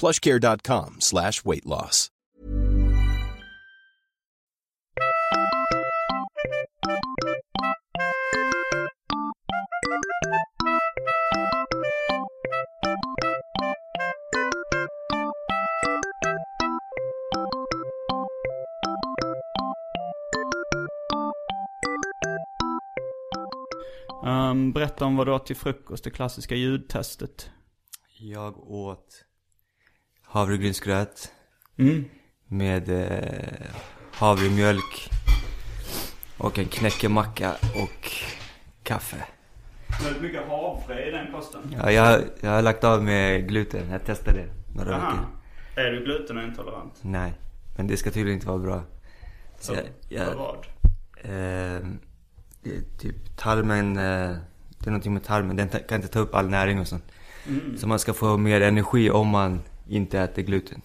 plushcare.com slash weight loss. Um, berätta om vad du åt till frukost, det klassiska ljudtestet. Jag åt havregrynsgröt Mm. med eh, havremjölk och en knäckemacka och kaffe. Väldigt mycket havre i den kosten. Ja, jag, jag har lagt av med gluten. Jag testade det några Aha. veckor. Är du glutenintolerant? Nej, men det ska tydligen inte vara bra. Så jag, jag, För vad? eh, det är typ tarmen, eh, det är någonting med tarmen. Den kan inte ta upp all näring och sånt. Mm. Så man ska få mer energi om man inte äter gluten.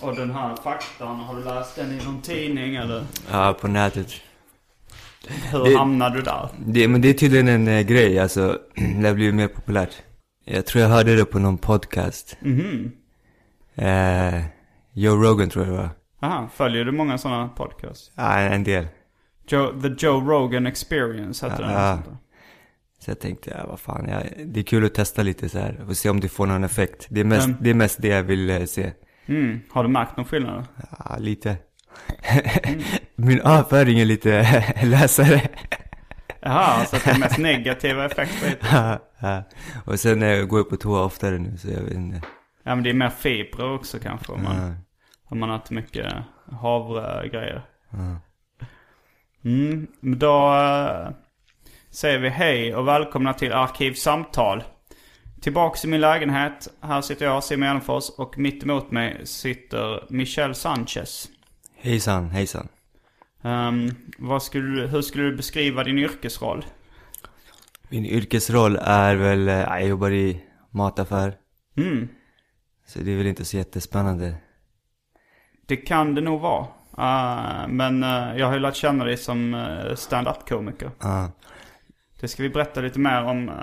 Och den här faktan, har du läst den i någon tidning eller? Ja, på nätet. Hur Det- hamnade du där? Det, men det är tydligen en eh, grej, alltså. Det har blivit mer populärt. Jag tror jag hörde det på någon podcast. Mhm. Eh, Joe Rogan tror jag det var. Aha, följer du många sådana podcasts? Ja, en del. Joe, The Joe Rogan Experience heter den. Ja. sånt där. Så jag tänkte, ja, vad fan, ja, det är kul att testa lite så här och se om det får någon effekt. Det är mest, Mm. det, är mest det jag vill eh, se. Mm. Har du märkt någon skillnad? Ja, lite. Min avföring är lite läsare. Jaha, så att det är mest negativa effekter hittills. ja. Och sen eh, går jag på toa oftare nu, så jag vet inte. Ja men det är mer fibrer också kanske om man, Ja. om man har ätit mycket havregrejer. Ja. Mm, då eh, säger vi hej och välkomna till Arkivsamtal. Tillbaks i min lägenhet. Här sitter jag, Simon Gärdenfors och mitt emot mig sitter Michel Sanchez. Hejsan, hejsan. Um, vad skulle, hur skulle du beskriva din yrkesroll? Min yrkesroll är väl, eh, jag jobbar i mataffär. Mm, Så det är väl inte så jättespännande. det kan det nog vara. Uh, men eh, jag har ju lärt känna dig som uh, stand-up-komiker. Ja. Det ska vi berätta lite mer om. eh,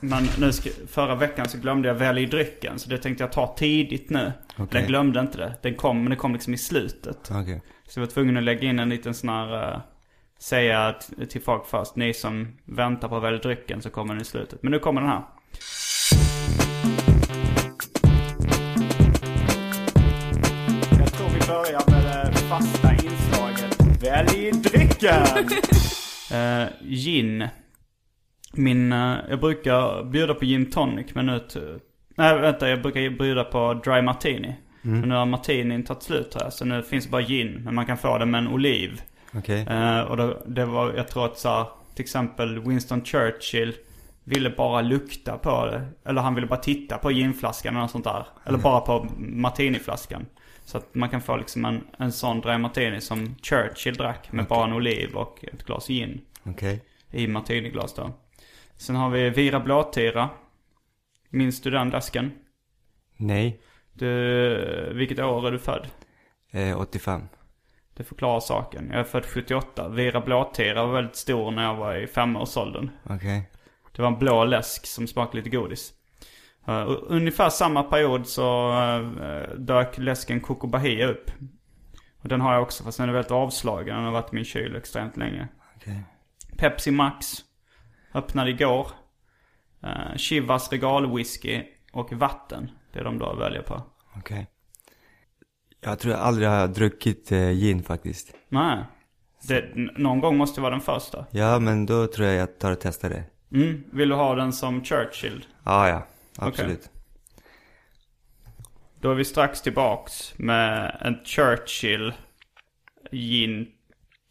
Men nu ska, förra veckan så glömde jag välja drycken. Så det tänkte jag ta tidigt nu. Okej. Jag glömde inte det. Den kom, men det kom liksom i slutet. Okej. Så jag var tvungen att lägga in en liten sån här... eh, säga till folk först. Ni som väntar på att välja drycken så kommer den i slutet. Men nu kommer den här. Jag tror vi börjar med det fasta inslaget. Välj drycken! Eh, gin. Min, eh, jag brukar bjuda på gin tonic men nu... Nej vänta, jag brukar bjuda på dry martini. Men nu har martinin tagit slut här så nu finns det bara gin. Men man kan få det med en oliv. Okej. Eh, och då, det var, jag tror att så här, till exempel Winston Churchill ville bara lukta på det. Eller han ville bara titta på ginflaskan eller något sånt där. Eller bara på martiniflaskan. Så att man kan få liksom en, en sån dry martini som Churchill drack med bara en oliv och ett glas gin. Okej. I martiniglas då. Sen har vi Vira Blåtira. Minns du den läsken? Nej. Du, vilket år är du född? Eh, 85. Det förklarar saken. Jag är född 78. Vira Blåtira var väldigt stor när jag var i femårsåldern. Okej. Det var en blå läsk som smakade lite godis. Uh, ungefär samma period så uh, dök läsken Coco Bahia upp. Och den har jag också fast den är väldigt avslagen. Den har varit i min kyl extremt länge. Okej. Pepsi Max. Öppnade igår. Uh, Chivas regalwhisky och vatten. Det är de då att välja på. Okej. Jag tror jag aldrig har druckit eh, gin faktiskt. Nej. Det, någon gång måste vara den första. Ja, men då tror jag jag tar och testar det. Mm. Vill du ha den som Churchill? Ja, ja. Absolut. Då är vi strax tillbaks med en Churchill gin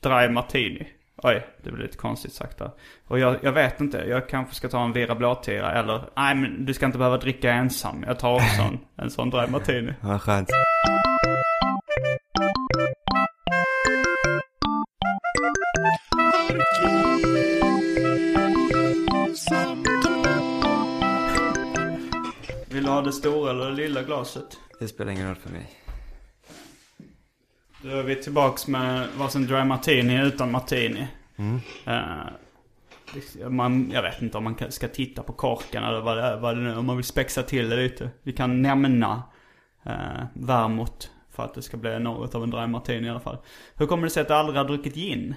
dry martini. Oj, det blev lite konstigt sagt där. Och jag, jag vet inte, jag kanske ska ta en Vera Blåtira eller... Nej men du ska inte behöva dricka ensam. Jag tar också en, en sån dry martini. Ja, skönt. Vill du ha det stora eller det lilla glaset? Det spelar ingen roll för mig. Då är vi tillbaks med varsin dry martini utan martini. Eh, det- man, jag vet inte om man ska titta på korken eller vad det är, vad det nu om man vill spexa till det lite. Vi kan nämna uh, vermouth för att det ska bli något av en dry martini i alla fall. Hur kommer det sig att du aldrig har druckit gin?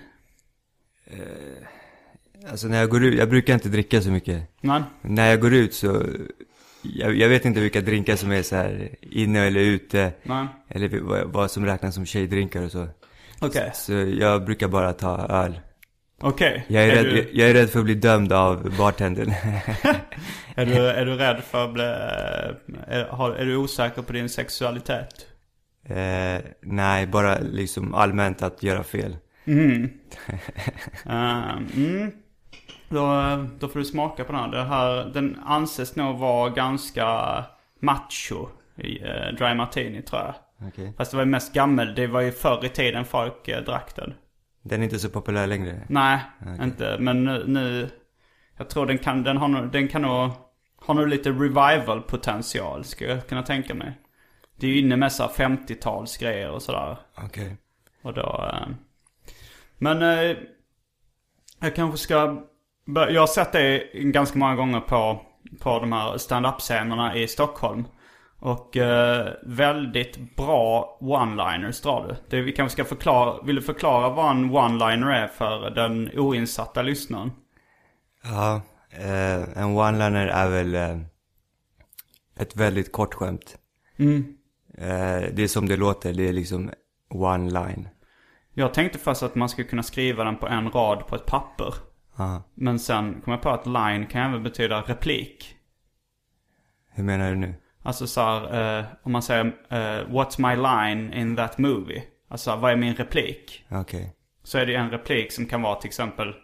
Alltså när jag går ut, jag brukar inte dricka så mycket. Nej? När jag går ut så, jag, jag vet inte vilka drinkar som är så här inne eller ute. Nej? Eller vad, vad som räknas som tjejdrinkar och så. Okej. Så jag brukar bara ta öl. Okej. Jag är, rädd, du, jag, jag är rädd för att bli dömd av bartendern. är, du, är du rädd för att bli... Är, har, är du osäker på din sexualitet? eh, nej, bara liksom allmänt att göra fel. Mm. Eh, mm. Då, då får du smaka på den här. Det här. Den anses nog vara ganska macho i uh, Dry Martini tror jag. Okej. Fast det var ju mest gammel. Det var ju förr i tiden folk uh, drack den. Den är inte så populär längre. Nej, inte. Men nu, nu... Jag tror den kan, den har nog, den kan nog... Har nog lite revival potential ska jag kunna tänka mig. Det är ju inne med så här 50-tals grejer och sådär. Okej. Och då... Eh, men eh, jag kanske ska... Jag har sett det ganska många gånger på, på de här stand-up-scenerna i Stockholm. Och eh, väldigt bra one-liners drar du. Det vi kanske ska förklara... Vill du förklara vad en one-liner är för den oinsatta lyssnaren? Ja, eh, en one-liner är väl eh, ett väldigt kort skämt. Eh, det är som det låter, det är liksom one line. Jag tänkte först att man skulle kunna skriva den på en rad på ett papper. Men sen kom jag på att line kan även betyda replik. Hur menar du nu? Alltså så här, eh, om man säger eh, What's my line in that movie? Alltså vad är min replik? Okej. Så är det en replik som kan vara till exempel,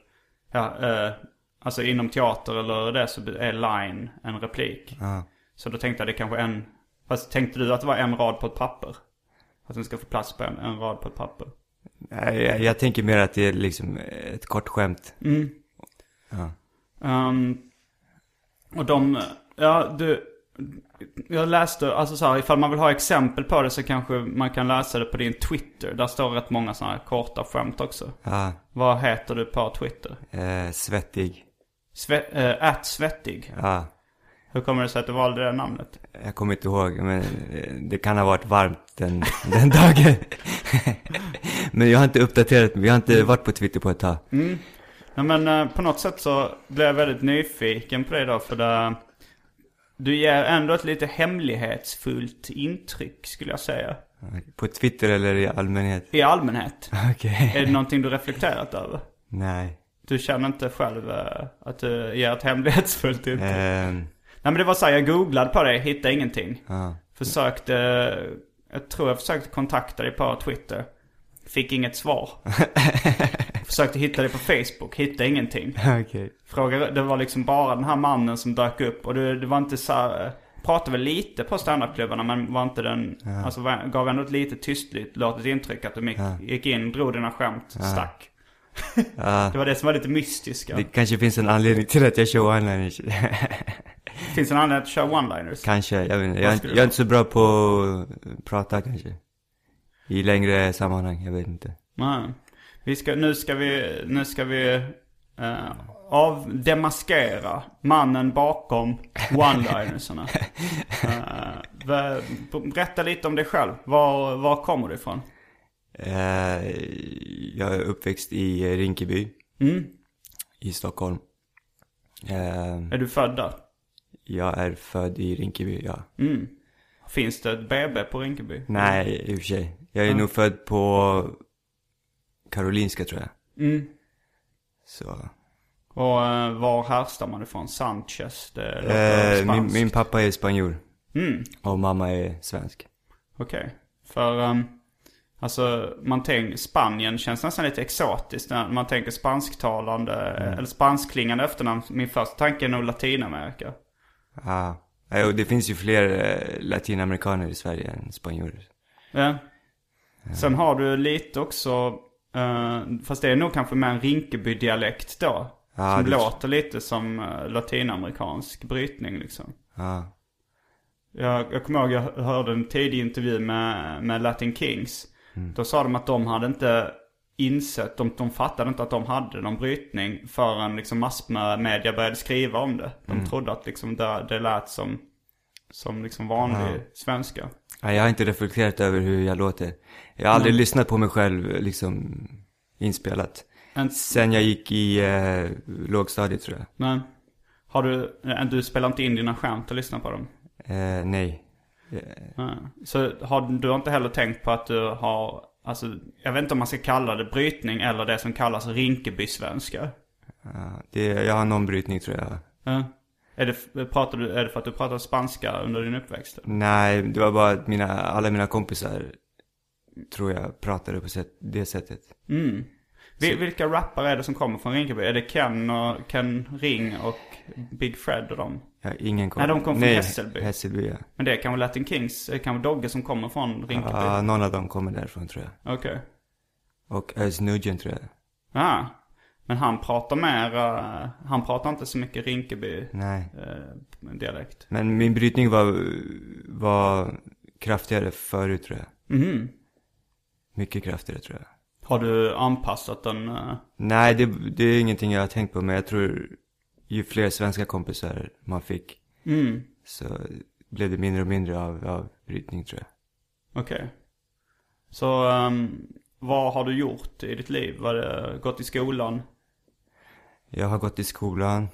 ja, eh, alltså inom teater eller det så är line en replik. Ja. Så då tänkte jag det kanske en, fast tänkte du att det var en rad på ett papper? Att den ska få plats på en, en rad på ett papper? Jag, jag tänker mer att det är liksom ett kort skämt. Ehm, och de, ja du, jag läste, alltså så här, ifall man vill ha exempel på det så kanske man kan läsa det på din Twitter. Där står rätt många sådana här korta skämt också. Ja. Vad heter du på Twitter? Eh, svettig. Sve, at svettig. Ja. Hur kommer det sig att du valde det namnet? Jag kommer inte ihåg, men eh, det kan ha varit varmt den, den dagen. men jag har inte uppdaterat mig, jag har inte varit på Twitter på ett tag. Nej men eh, på något sätt så blev jag väldigt nyfiken på det då för det, du ger ändå ett lite hemlighetsfullt intryck skulle jag säga. På Twitter eller i allmänhet? I allmänhet. Okej. Är det någonting du reflekterat över? Nej. Du känner inte själv eh, att du ger ett hemlighetsfullt intryck? Ehm, Nej men det var så här, jag googlade på det, hittade ingenting. ja. Försökte, jag tror jag försökte kontakta dig på Twitter. Fick inget svar. försökte hitta dig på Facebook, hittade ingenting. Okej. Frågade, det var liksom bara den här mannen som dök upp. Och det, det var inte så här, pratade väl lite på standupklubbarna men var inte den, alltså var, gav ändå ett lite tystligt, låt ett intryck att du gick, gick in, drog dina skämt, stack. Ja. Det var det som var lite mystiska. Det kanske finns en anledning till att jag kör one-liners. Finns det en anledning att köra one-liners? kanske, jag vet inte. Jag, det jag är inte så bra på att prata kanske. I längre sammanhang, jag vet inte. Nej. Vi ska, nu ska vi, nu ska vi uh, avdemaskera mannen bakom one-linersarna. Eh, be- berätta lite om dig själv. Var, var kommer du ifrån? Eh, jag är uppväxt i Rinkeby. Mm. I Stockholm. Eh, Är du född där? jag är född i Rinkeby, ja. Mm. Finns det ett BB på Rinkeby? Nej, i och för sig. Jag är nog född på Karolinska tror jag. Mm. Så. Och eh, var härstammar man ifrån? Sanchez? Det låter Eh, min, min pappa är spanjor. Mm. Och mamma är svensk. Okej. För, um, alltså man tänker, Spanien känns nästan lite exotiskt när man tänker spansktalande, eller spanskklingande efternamn. Min första tanke är nog Latinamerika. Ah. Eh, Och det finns ju fler eh, latinamerikaner i Sverige än spanjorer. Ja. Sen har du lite också, eh, fast det är nog kanske mer en Rinkeby-dialekt då. Ja, som det- låter lite som uh, latinamerikansk brytning liksom. Ja. Jag, jag kommer ihåg, jag hörde en tidig intervju med, med Latin Kings. Då sa de att de hade inte insett, de, de fattade inte att de hade någon brytning förrän liksom massmedia började skriva om det. De trodde att liksom det, det lät som, som liksom vanlig svenska. Ja, Jag har inte reflekterat över hur jag låter. Jag har aldrig lyssnat på mig själv liksom inspelat. En, Sen jag gick i eh, lågstadiet tror jag. men, har du, eh, du spelar inte in dina skämt och lyssnar på dem? Eh, nej. Ja. Så har, du har inte heller tänkt på att du har, alltså, jag vet inte om man ska kalla det brytning eller det som kallas Rinkeby-svenska. Ja, det, jag har någon brytning tror jag. Ja. Är det, pratar du, är det för att du pratar spanska under din uppväxt? Nej, det var bara att mina, alla mina kompisar tror jag pratade på sätt, det sättet. Mm. Vil, vilka rappare är det som kommer från Rinkeby? Är det Ken och Ken Ring och Big Fred och dem? Har ingen koll. Nej, de kom från Nej, Hässelby. Hässelby ja. Men det kan väl Latin Kings? Det kan väl Dogge som kommer från Rinkeby? Ja, någon av dem kommer därifrån tror jag. Okej. Och Özz Nugent tror jag. Ja. Men han pratar mer, eh, han pratar inte så mycket Rinkeby Nej. eh. Men min brytning var, var kraftigare förut tror jag. Mhm. Mycket kraftigare tror jag. Har du anpassat den? eh, Nej, det, det är ingenting jag har tänkt på. Men jag tror ju fler svenska kompisar man fick. Mm. Så blev det mindre och mindre av, av brytning tror jag. Okej. Så ehm, vad har du gjort i ditt liv? Var det gått i skolan? Jag har gått i skolan.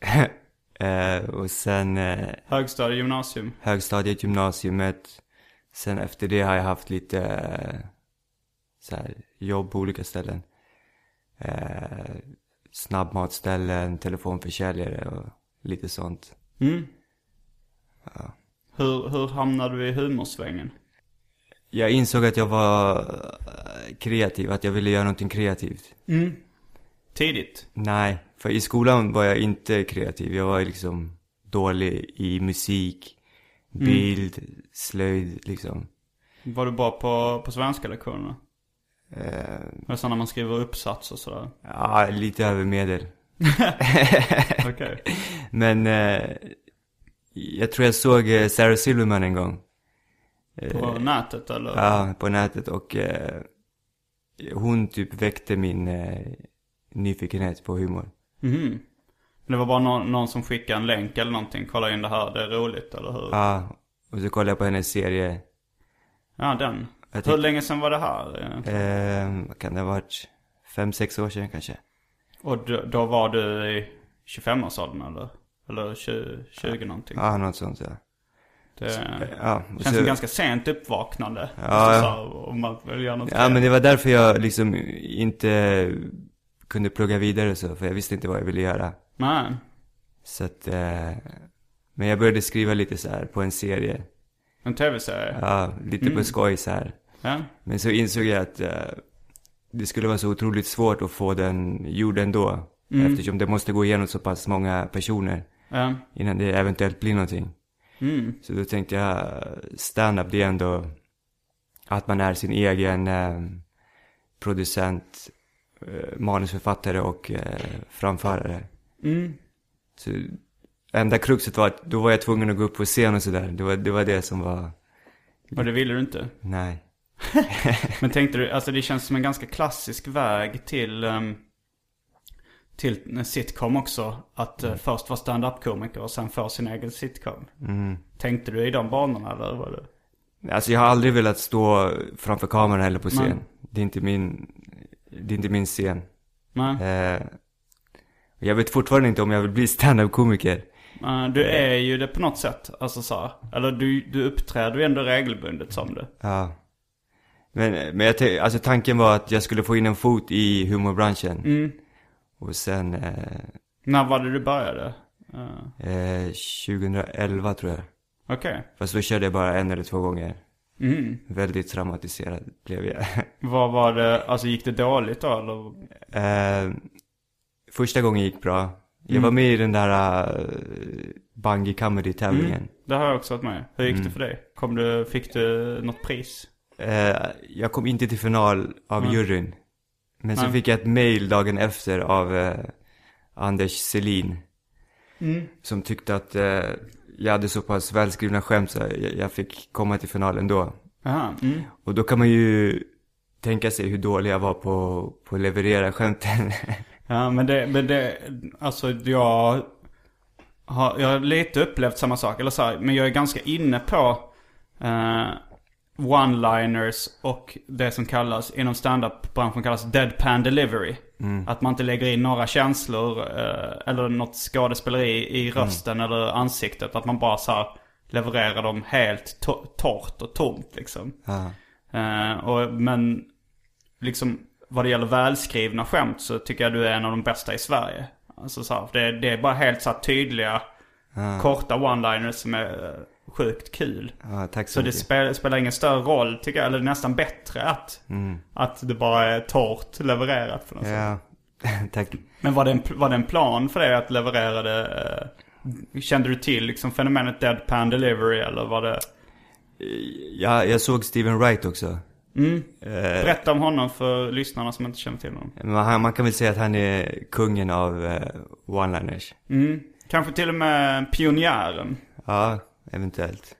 eh, och sen eh, Högstadie, gymnasium? högstadiet, gymnasiet. Sen efter det har jag haft lite eh, så här, jobb på olika ställen. Eh, snabbmatställen, telefonförsäljare och lite sånt. Mm. Hur, hur hamnade du i humorsvängen? Jag insåg att jag var eh, kreativ, att jag ville göra någonting kreativt. Tidigt? Nej, för i skolan var jag inte kreativ. Jag var liksom dålig i musik, bild, slöjd liksom. Var du bra på, på svenska lektionerna? Eh, Alltså när man skriver uppsats och sådär? ja, lite över medel. Okej. Men eh, jag tror jag såg eh, Sarah Silverman en gång. På nätet eller? Ja, på nätet och eh, hon typ väckte min eh, nyfikenhet på humor. Mhm. Det var bara någon, någon som skickade en länk eller någonting. Kolla in det här, det är roligt, eller hur? Ja, Ja, och så kollade jag på hennes serie. den. Jag Hur länge sedan var det här? Eh, vad kan det ha varit? Fem, sex år sedan kanske. Och då, då var du i 25-årsåldern eller? Eller 20, 20 någonting? Ja, något sånt ja. Det Ja, känns så, som ganska sent uppvaknande. Ja, ja. så här, Om man vill göra något ja, men det var därför jag liksom inte kunde plugga vidare så. För jag visste inte vad jag ville göra. Nej. Så att, eh, men jag började skriva lite så här på en serie. En tv-serie? Ja, lite på skoj så här. Ja. Men så insåg jag att eh, det skulle vara så otroligt svårt att få den gjord ändå. Eftersom det måste gå igenom så pass många personer Ja. innan det eventuellt blir någonting. Mm. Så då tänkte jag, stand-up det är ändå att man är sin egen eh, producent, manusförfattare och eh, framförare. Mm. Så enda kruxet var att då var jag tvungen att gå upp på scen och sådär. Det var, det var det som var, Och det ville du inte? nej. Men tänkte du, alltså det känns som en ganska klassisk väg till, um, till sitcom också. Att uh, först vara stand-up-komiker och sen få sin egen sitcom. Mm. Tänkte du i de banorna eller var det? Alltså jag har aldrig velat stå framför kameran eller på scen. Nej. Det är inte min, det är inte min scen. Nej. Eh, jag vet fortfarande inte om jag vill bli stand-up komiker. Eh, du är ju det på något sätt. Alltså så. Eller du, du uppträder ju ändå regelbundet som det. Ja. Men, men jag alltså tanken var att jag skulle få in en fot i humorbranschen. Mm. Och sen, eh, När var det du började? Eh, eh, 2011 tror jag. Okej. Fast då körde jag bara en eller två gånger. Mm. Väldigt traumatiserad blev jag. Vad var det, alltså gick det dåligt då eller? eh, första gången gick bra. Jag Mm. var med i den där uh, Bungy Comedy-tävlingen. Det har jag också varit med. Hur gick Mm. det för dig? Kom du, fick du något pris? Eh, jag kom inte till final av Mm. juryn. Men så Nej. fick jag ett mail dagen efter av eh, Anders Selin. Mm. Som tyckte att eh, jag hade så pass välskrivna skämt så jag, jag fick komma till finalen då. Jaha. Mm. Och då kan man ju tänka sig hur dålig jag var på, på att leverera skämten. Ja men det, men det, alltså jag har, jag har lite upplevt samma sak. Eller så här, men jag är ganska inne på eh, one-liners och det som kallas, inom stand-up-branschen kallas deadpan delivery. Att man inte lägger in några känslor eh, eller något skådespeleri i rösten eller ansiktet. Att man bara så här levererar dem helt to- torrt och tomt liksom. Eh, och, men liksom vad det gäller välskrivna skämt så tycker jag du är en av de bästa i Sverige. Alltså så här, det, det är bara helt så tydliga, korta one-liners som är eh, sjukt kul. ja, tack så, Så det mycket. spelar, spelar ingen större roll tycker jag, eller det är nästan bättre att, att det bara är torrt levererat på något. Ja, tack. Men var det, en, var det en plan för dig att leverera det? eh, Kände du till liksom fenomenet deadpan delivery eller var det? Ja, jag såg Steven Wright också. Mm. Eh, Berätta om honom för lyssnarna som inte känner till honom. man kan väl säga att han är kungen av eh, one-liners. Mm. Kanske till och med pionjären. Ja, eventuellt.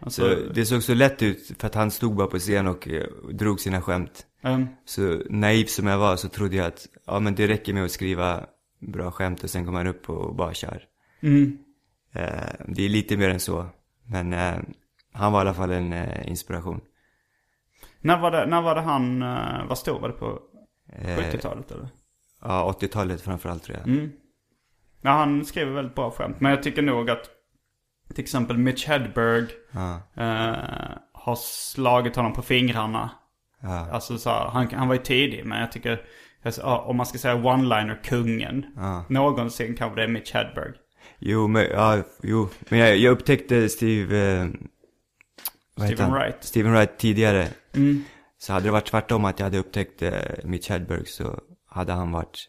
Alltså, Så det såg så lätt ut för att han stod bara på scen och eh, drog sina skämt. ehm, Så naiv som jag var så trodde jag att ja, men det räcker med att skriva bra skämt och sen kommer han upp och bara kör. mm. Eh, det är lite mer än så. Men eh, han var i alla fall en eh, inspiration. när, var det, när var det han uh, var stor? Var det på Eh, 70-talet eller? Ja, 80-talet framförallt tror jag. Mm. Ja, han skriver väldigt bra skämt. Men jag tycker nog att till exempel Mitch Hedberg Ja, eh, har slagit honom på fingrarna. ja, Alltså så här, han, han var ju tidig men jag tycker, alltså, om man ska säga one-liner-kungen. ja. Någonsin kanske det är Mitch Hedberg. Jo, men, ja, jo. men jag, jag upptäckte Steve... Eh, Steven han? Wright. Steven Wright tidigare. Mm. Så hade det varit tvärtom att jag hade upptäckt eh, Mitch Hedberg så hade han varit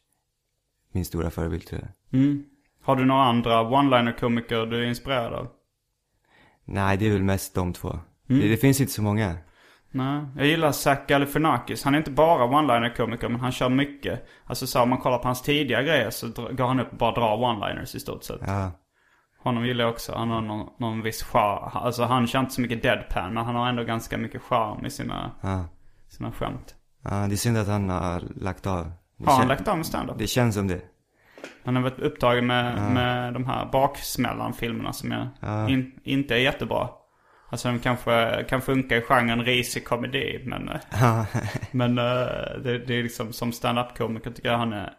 min stora förebild tror jag. Mm. Har du några andra one-liner-komiker du är inspirerad av? Nej, det är väl mest de två. Mm. Det, det finns inte så många. Nej, jag gillar Zach Galifianakis. Han är inte bara one-liner-komiker men han kör mycket. Alltså så om man kollar på hans tidiga grejer så går han upp och bara drar one-liners i stort sett. Ja, Honom gillar jag också. Han har någon, någon viss charm. Alltså han kör inte så mycket deadpan men han har ändå ganska mycket charm i sina, ja. sina skämt. ja det är synd att han har lagt av. Det Har han lagt av med stand-up? Det känns som det. Han har varit upptagen med, med de här baksmällan-filmerna som jag Ja. in, inte är jättebra. Alltså de kanske kan funka i genren risig komedi men, eh, Ja, men eh, det, det är liksom som stand-up-komiker tycker jag han är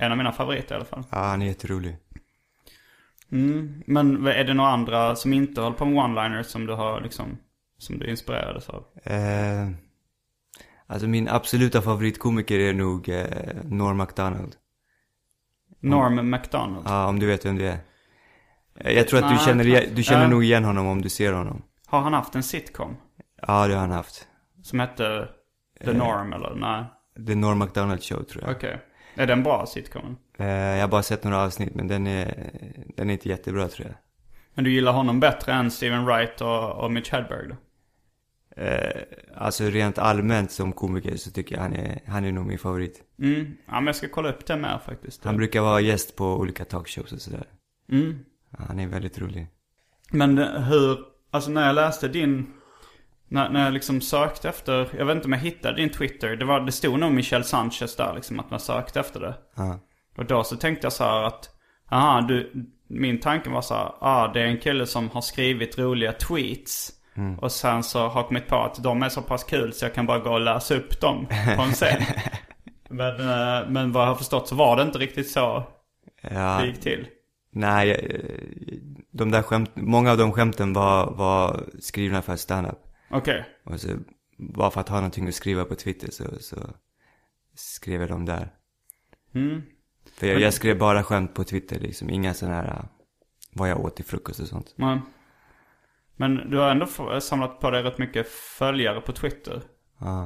en av mina favoriter i alla fall. ja han är jätterolig. Mm. Men är det några andra som inte håller på med one-liners som du har liksom, som du inspirerades av? Eh, alltså min absoluta favoritkomiker är nog eh, Norm MacDonald. Norm MacDonald. Ja, om du vet vem det är. Eh, Jag tror att du känner, du känner nog igen honom om du ser honom. Har han haft en sitcom? Ja, det har han haft. Som hette The Norm eller? Nej. The Norm MacDonald Show tror jag. Okej. Är den bra sitcomen? Eh, jag har bara sett några avsnitt men den är, den är inte jättebra tror jag. Men du gillar honom bättre än Steven Wright och, och Mitch Hedberg då? Eh, alltså rent allmänt som komiker så tycker jag han är, han är nog min favorit. Mm. Ja men jag ska kolla upp det mer faktiskt. Han brukar vara gäst på olika talkshows och sådär. Mm. Ja, han är väldigt rolig. Men det- hur, alltså när jag läste din, när, när jag liksom sökte efter, jag vet inte om jag hittade din Twitter. Det, var, det stod nog Michel Sanchez där liksom att man sökte efter det. Ja, Och då så tänkte jag så här att, aha, du, min tanke var så här, ah, det är en kille som har skrivit roliga tweets. Och sen så har jag kommit på att de är så pass kul så jag kan bara gå och läsa upp dem på en scen. men, eh, men vad jag har förstått så var det inte riktigt så ja det gick till. nej, jag, de där skämt, många av de skämten var, var skrivna för stand-up. Okej. Och så, bara för att ha någonting att skriva på Twitter så, så skrev jag dem där. Mm. För jag, jag skrev bara skämt på Twitter liksom, inga sådana här, äh, vad jag åt till frukost och sånt. Men, men du har ändå samlat på dig rätt mycket följare på Twitter. Ja.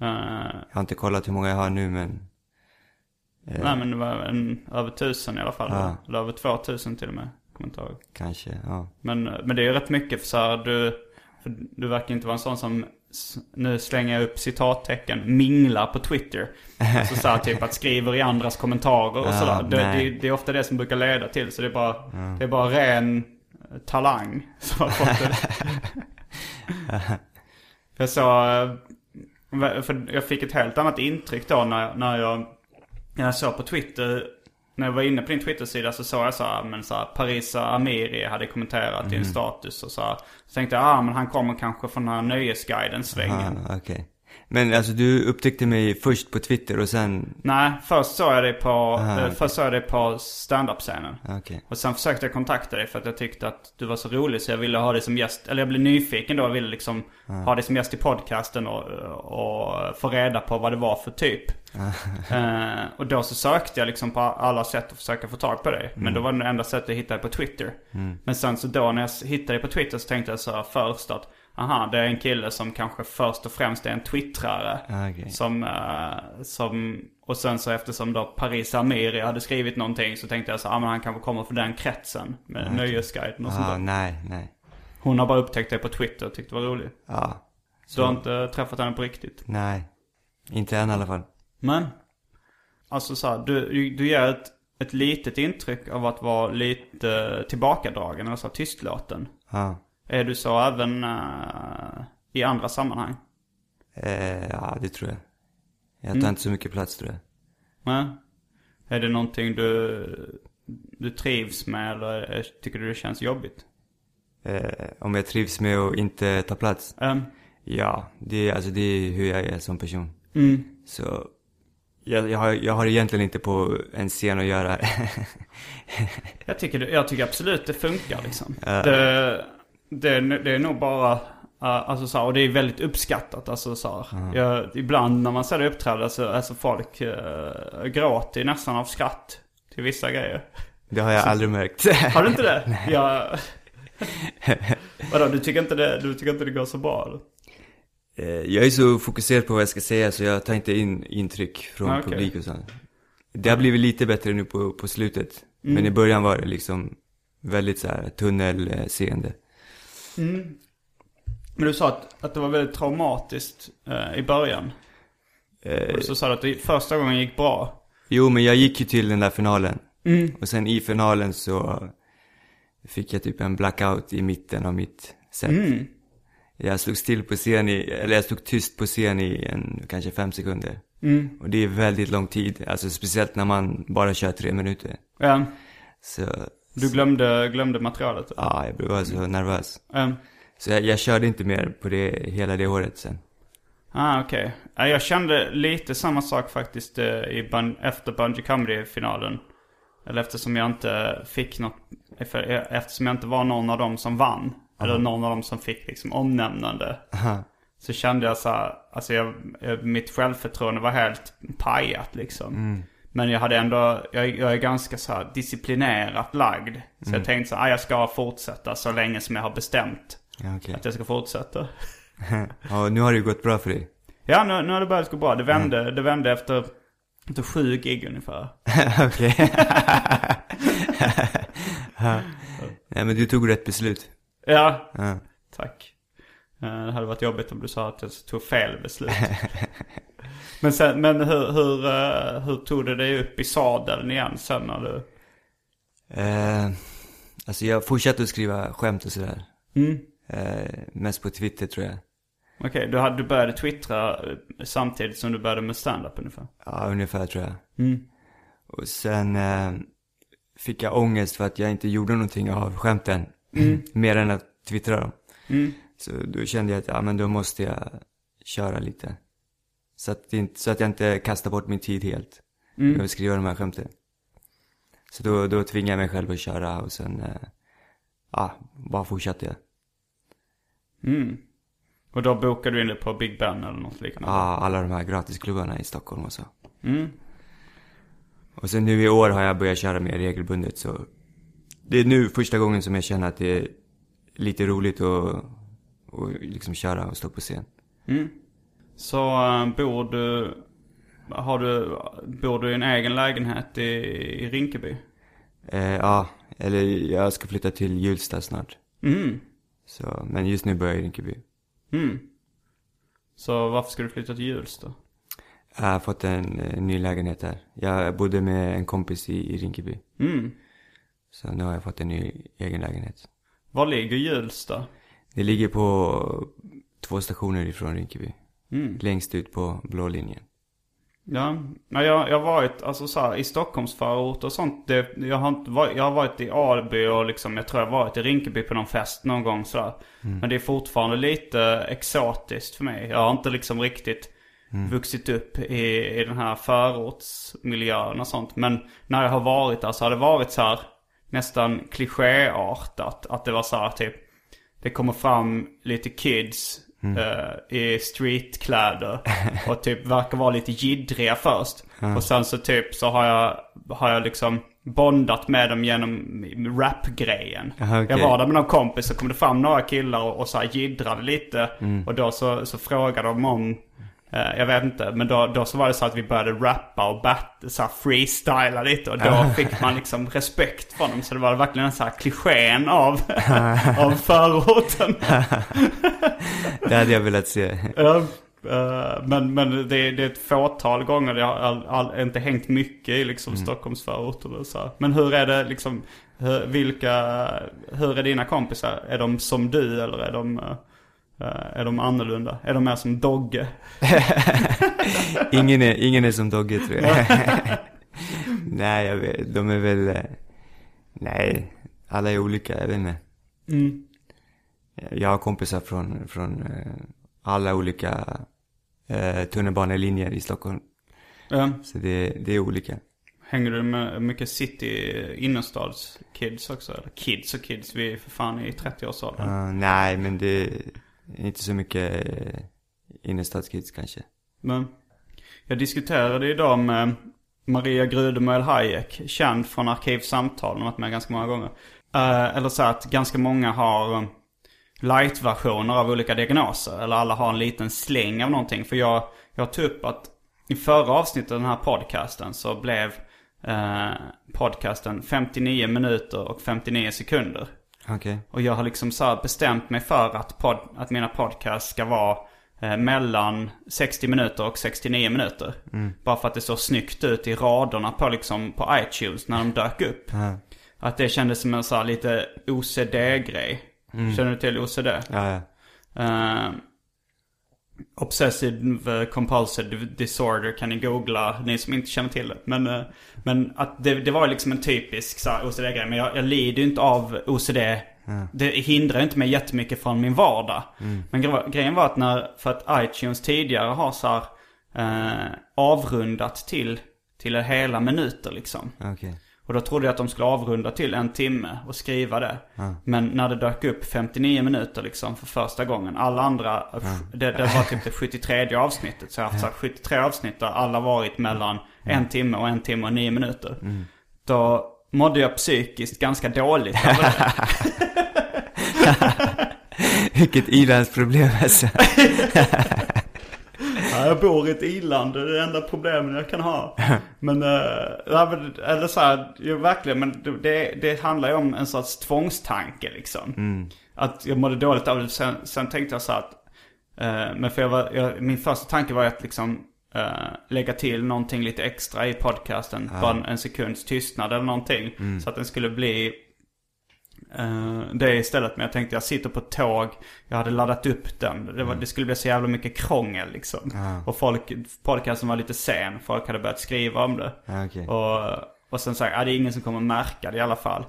Eh, Jag har inte kollat hur många jag har nu men, Nej men det var en, över tusen i alla fall. Ja. Eller över två tusen till och med. Kommer inte ihåg. kanske, ja. Men, men det är ju rätt mycket för så här, du, för du verkar inte vara en sån som, nu slänger jag upp citattecken, minglar på Twitter. Alltså så här, typ att skriver i andras kommentarer och Ja, sådär. Det, det, det är ofta det som brukar leda till. Så det är bara, det är bara ren talang som har fått det. jag sa, eh, för jag fick ett helt annat intryck då när, när jag, när jag såg på Twitter när jag var inne på din Twitter-sida så såg jag så här, men så här, Parisa Amiri hade kommenterat din status och så här. Så tänkte jag, ah men han kommer kanske från den här nöjesguiden-svängen. Ah, Okej. Men alltså du upptäckte mig först på Twitter och sen, Nej, först såg jag dig på, Aha, eh, först såg jag dig på stand-up-scenen. okej. Och sen försökte jag kontakta dig för att jag tyckte att du var så rolig så jag ville ha dig som gäst. Eller jag blev nyfiken då och ville liksom ha dig som gäst i podcasten och, och få reda på vad det var för typ. eh, och då så sökte jag liksom på alla sätt att försöka få tag på dig. Men då var det enda sättet jag hittade på Twitter. Men sen så då när jag hittade dig på Twitter så tänkte jag så här först att Aha, det är en kille som kanske först och främst är en twittrare. Ah, okej. Som, eh, som, och sen så eftersom då Paris Amiri hade skrivit någonting så tänkte jag så ah, men han kanske kommer från den kretsen. Med Nöjesguiden och sånt Ah, där. nej, nej. Hon har bara upptäckt det på Twitter och tyckte det var roligt. Ja. Så du har inte träffat henne på riktigt? Nej. Inte än i alla fall. Men, alltså så här, du, du ger ett, ett litet intryck av att vara lite tillbakadragen, alltså tystlåten. Ja. Är du så även eh, i andra sammanhang? Eh, ja, det tror jag. Jag tar inte så mycket plats tror jag. Nej. Är det någonting du, du trivs med eller är- tycker du det känns jobbigt? Eh, om jag trivs med att inte ta plats? Um, Ja, det, är- alltså, det är hur jag är som person. mm. Så jag, jag, har, jag har egentligen inte på en scen att göra. jag, tycker jag tycker absolut det funkar liksom. Ja. Det, det, det är nog bara, alltså så här, och det är väldigt uppskattat. Alltså så här. Jag, ibland när man ser det uppträda så alltså folk uh, gråter nästan av skratt till vissa grejer. Det har jag aldrig märkt. Har du inte det? Jag... Vadå, du tycker inte det, du tycker inte det går så bra eller? Eh, jag är så fokuserad på vad jag ska säga så jag tar inte in intryck från Ah, okej. publik och sånt. Det har blivit lite bättre nu på, på slutet. Mm. Men i början var det liksom väldigt så här tunnelseende. Men du sa att, att det var väldigt traumatiskt eh, i början. Eh, Och så sa du att det första gången gick bra. jo, men jag gick ju till den där finalen. Mm. Och sen i finalen så fick jag typ en blackout i mitten av mitt set. Mm. Jag stod still på scen i, eller jag stod tyst på scen i en, kanske fem sekunder. Mm. Och det är väldigt lång tid, alltså speciellt när man bara kör tre minuter. Ja, Så, du glömde, glömde materialet. ja, jag blev så nervös. Um, Så jag, jag körde inte mer på det, hela det året sen. ah, okej. Ja, Jag kände lite samma sak faktiskt eh, i bun- efter Bungee Comedy-finalen. Eller eftersom jag inte fick något, för, eftersom jag inte var någon av dem som vann. Eller någon av dem som fick liksom omnämnande. Så kände jag så här, alltså jag, jag, mitt självförtroende var helt pajat liksom. Men jag hade ändå, jag, jag är ganska så här disciplinerat lagd. Så jag tänkte så här, ah, jag ska fortsätta så länge som jag har bestämt Ja, okej. att jag ska fortsätta. Ja, nu har det ju gått bra för dig. Ja, nu, nu har det börjat gå bra. Det vände, det vände efter, efter sju gig ungefär. Okej. Nej men du tog rätt beslut. Ja, Ja. tack. Eh, Det hade varit jobbigt om du sa att jag tog fel beslut. Men sen, men hur, hur, eh, hur tog du dig upp i sadeln igen sen när du... Eh, alltså jag fortsatte att skriva skämt och sådär. Mm. Eh, mest på Twitter tror jag. Okej, du, hade, du började twittra eh, samtidigt som du började med stand-up ungefär? Ja, ungefär tror jag. Mm. Och sen eh, fick jag ångest för att jag inte gjorde någonting av skämten. Mer än att twittra dem. Mm. Så då kände jag att, ja men då måste jag köra lite. Så att, inte, så att jag inte kastar bort min tid helt. Mm. Med att skriva de här skämten. Så då, då tvingade jag mig själv att köra och sen eh, ja, bara fortsatte jag. Mm. Och då bokade du in det på Big Ben eller något liknande? Ja, alla de här gratisklubbarna i Stockholm och så. Mm. Och sen nu i år har jag börjat köra mer regelbundet så det är nu första gången som jag känner att det är lite roligt att, att liksom köra och stå på scen. Mm. Så äh, bor du, har du, bor du i en egen lägenhet i, i Rinkeby? Eh, ja, eller jag ska flytta till Hjulsta snart. Mm. Så, men just nu bor jag i Rinkeby. Mm. Så varför ska du flytta till Hjulsta? Jag har fått en, eh, ny lägenhet här. Jag bodde med en kompis i, i Rinkeby. Mm. Så nu har jag fått en ny egen lägenhet. Var ligger Hjulsta? Det ligger på två stationer ifrån Rinkeby. Mm. Längst ut på blå linjen. Ja, Nej, jag, jag har varit alltså så här, i Stockholmsförort och sånt. Det, jag, har inte varit, jag har varit i Alby och liksom, jag tror jag har varit i Rinkeby på någon fest någon gång sådär. Men det är fortfarande lite exotiskt för mig. Jag har inte liksom riktigt vuxit upp i, i den här förortsmiljön och sånt. Men när jag har varit där så har det varit så här nästan klichéartat. Att det var så här typ, det kommer fram lite kids eh, i streetkläder. Och typ verkar vara lite jiddriga först. Och sen så typ så har jag, har jag liksom bondat med dem genom rap-grejen. Okej. Jag var där med någon kompis så kom det fram några killar och, och så här jiddrade lite. Och då så, så frågade de om jag vet inte, men då, då så var det så att vi började rappa och bat, så freestyla lite och då fick man liksom respekt från dem. Så det var verkligen en så här klichén av, av förorten. Det hade jag velat se. Eh, men men det, det är ett fåtal gånger. Det har inte hängt mycket i liksom Stockholmsförorter och så. Men hur är det liksom, hur, vilka, hur är dina kompisar? Är de som du eller är de, eh, eh, är de annorlunda? Är de mer som Dogge? Ingen är, ingen är som Dogge tror jag. nej, jag vet, de är väl... eh, Nej, alla är olika, jag vet inte. Mm. Jag har kompisar från, från eh, alla olika eh, tunnelbanelinjer i Stockholm. Ja. Så det, det är olika. Hänger du med mycket city innerstadskids också? Eller kids och kids, vi är för fan i 30-årsåldern. Uh, nej, men det inte så mycket eh, innerstadskids kanske. Men jag diskuterade idag med Maria Grudemöl Hayek, känd från Arkivsamtal, hon har varit med ganska många gånger. Eh, eller så att ganska många har eh, light-versioner av olika diagnoser. Eller alla har en liten släng av någonting. För jag, jag tog upp att i förra avsnittet av den här podcasten så blev eh, podcasten 59 minuter och 59 sekunder. Okej. Och jag har liksom så bestämt mig för att, pod, att mina podcasts ska vara eh, mellan 60 minuter och 69 minuter. Bara för att det såg snyggt ut i raderna på, liksom, på iTunes när de dök upp. Ja. Att det kändes som en så här lite OCD-grej. Känner du till OCD? Ja, ja. Eh, Obsessive compulsive disorder kan ni googla, ni som inte känner till det. Men, eh, men att det, det var liksom en typisk OCD-grej. Men jag, jag lider ju inte av OCD. Det hindrar inte mig jättemycket från min vardag. Men gre- grejen var att när, för att iTunes tidigare har så här, eh, avrundat till, till hela minuter liksom. Okej. Och då trodde jag att de skulle avrunda till en timme och skriva det. Men när det dök upp 59 minuter liksom för första gången. Alla andra, det, det var typ det 73 avsnittet. Så jag har haft så här 73 avsnitt där alla varit mellan en timme och en timme och nio minuter. Då mådde jag psykiskt ganska dåligt över det. Vilket ilandsproblem alltså. Ja, jag bor i ett iland, det är det enda problemet jag kan ha. Men, eh, men, eller så här, ju verkligen, men det, det handlar ju om en sorts tvångstanke liksom. Att jag mådde dåligt av det. Sen, sen tänkte jag så att, eh, men för jag var, jag, min första tanke var att liksom eh, lägga till någonting lite extra i podcasten. Bara en, en sekunds tystnad eller någonting. Så att den skulle bli det istället. Men jag tänkte jag sitter på tåg. Jag hade laddat upp den. Det, var, det skulle bli så jävla mycket krångel liksom. Och folk, podcasten var lite sen. Folk hade börjat skriva om det. Ja, okej. Och, och sen sa jag, ja, det är ingen som kommer märka det i alla fall.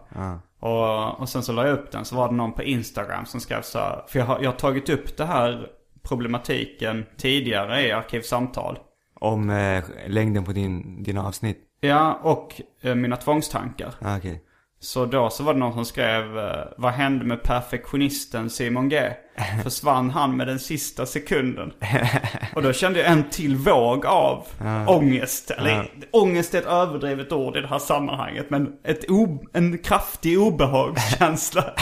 Och, och sen så la jag upp den. Så var det någon på Instagram som skrev så här. För jag har, jag har tagit upp det här problematiken tidigare i Arkivsamtal. Om eh, längden på din, dina avsnitt? Ja, och eh, mina tvångstankar. Ah, okej. Så då så var det någon som skrev eh, Vad hände med perfektionisten Simon G? Försvann han med den sista sekunden? Och då kände jag en till våg av ångest. Eller ångest är ett överdrivet ord i det här sammanhanget. Men ett en kraftig obehagskänsla.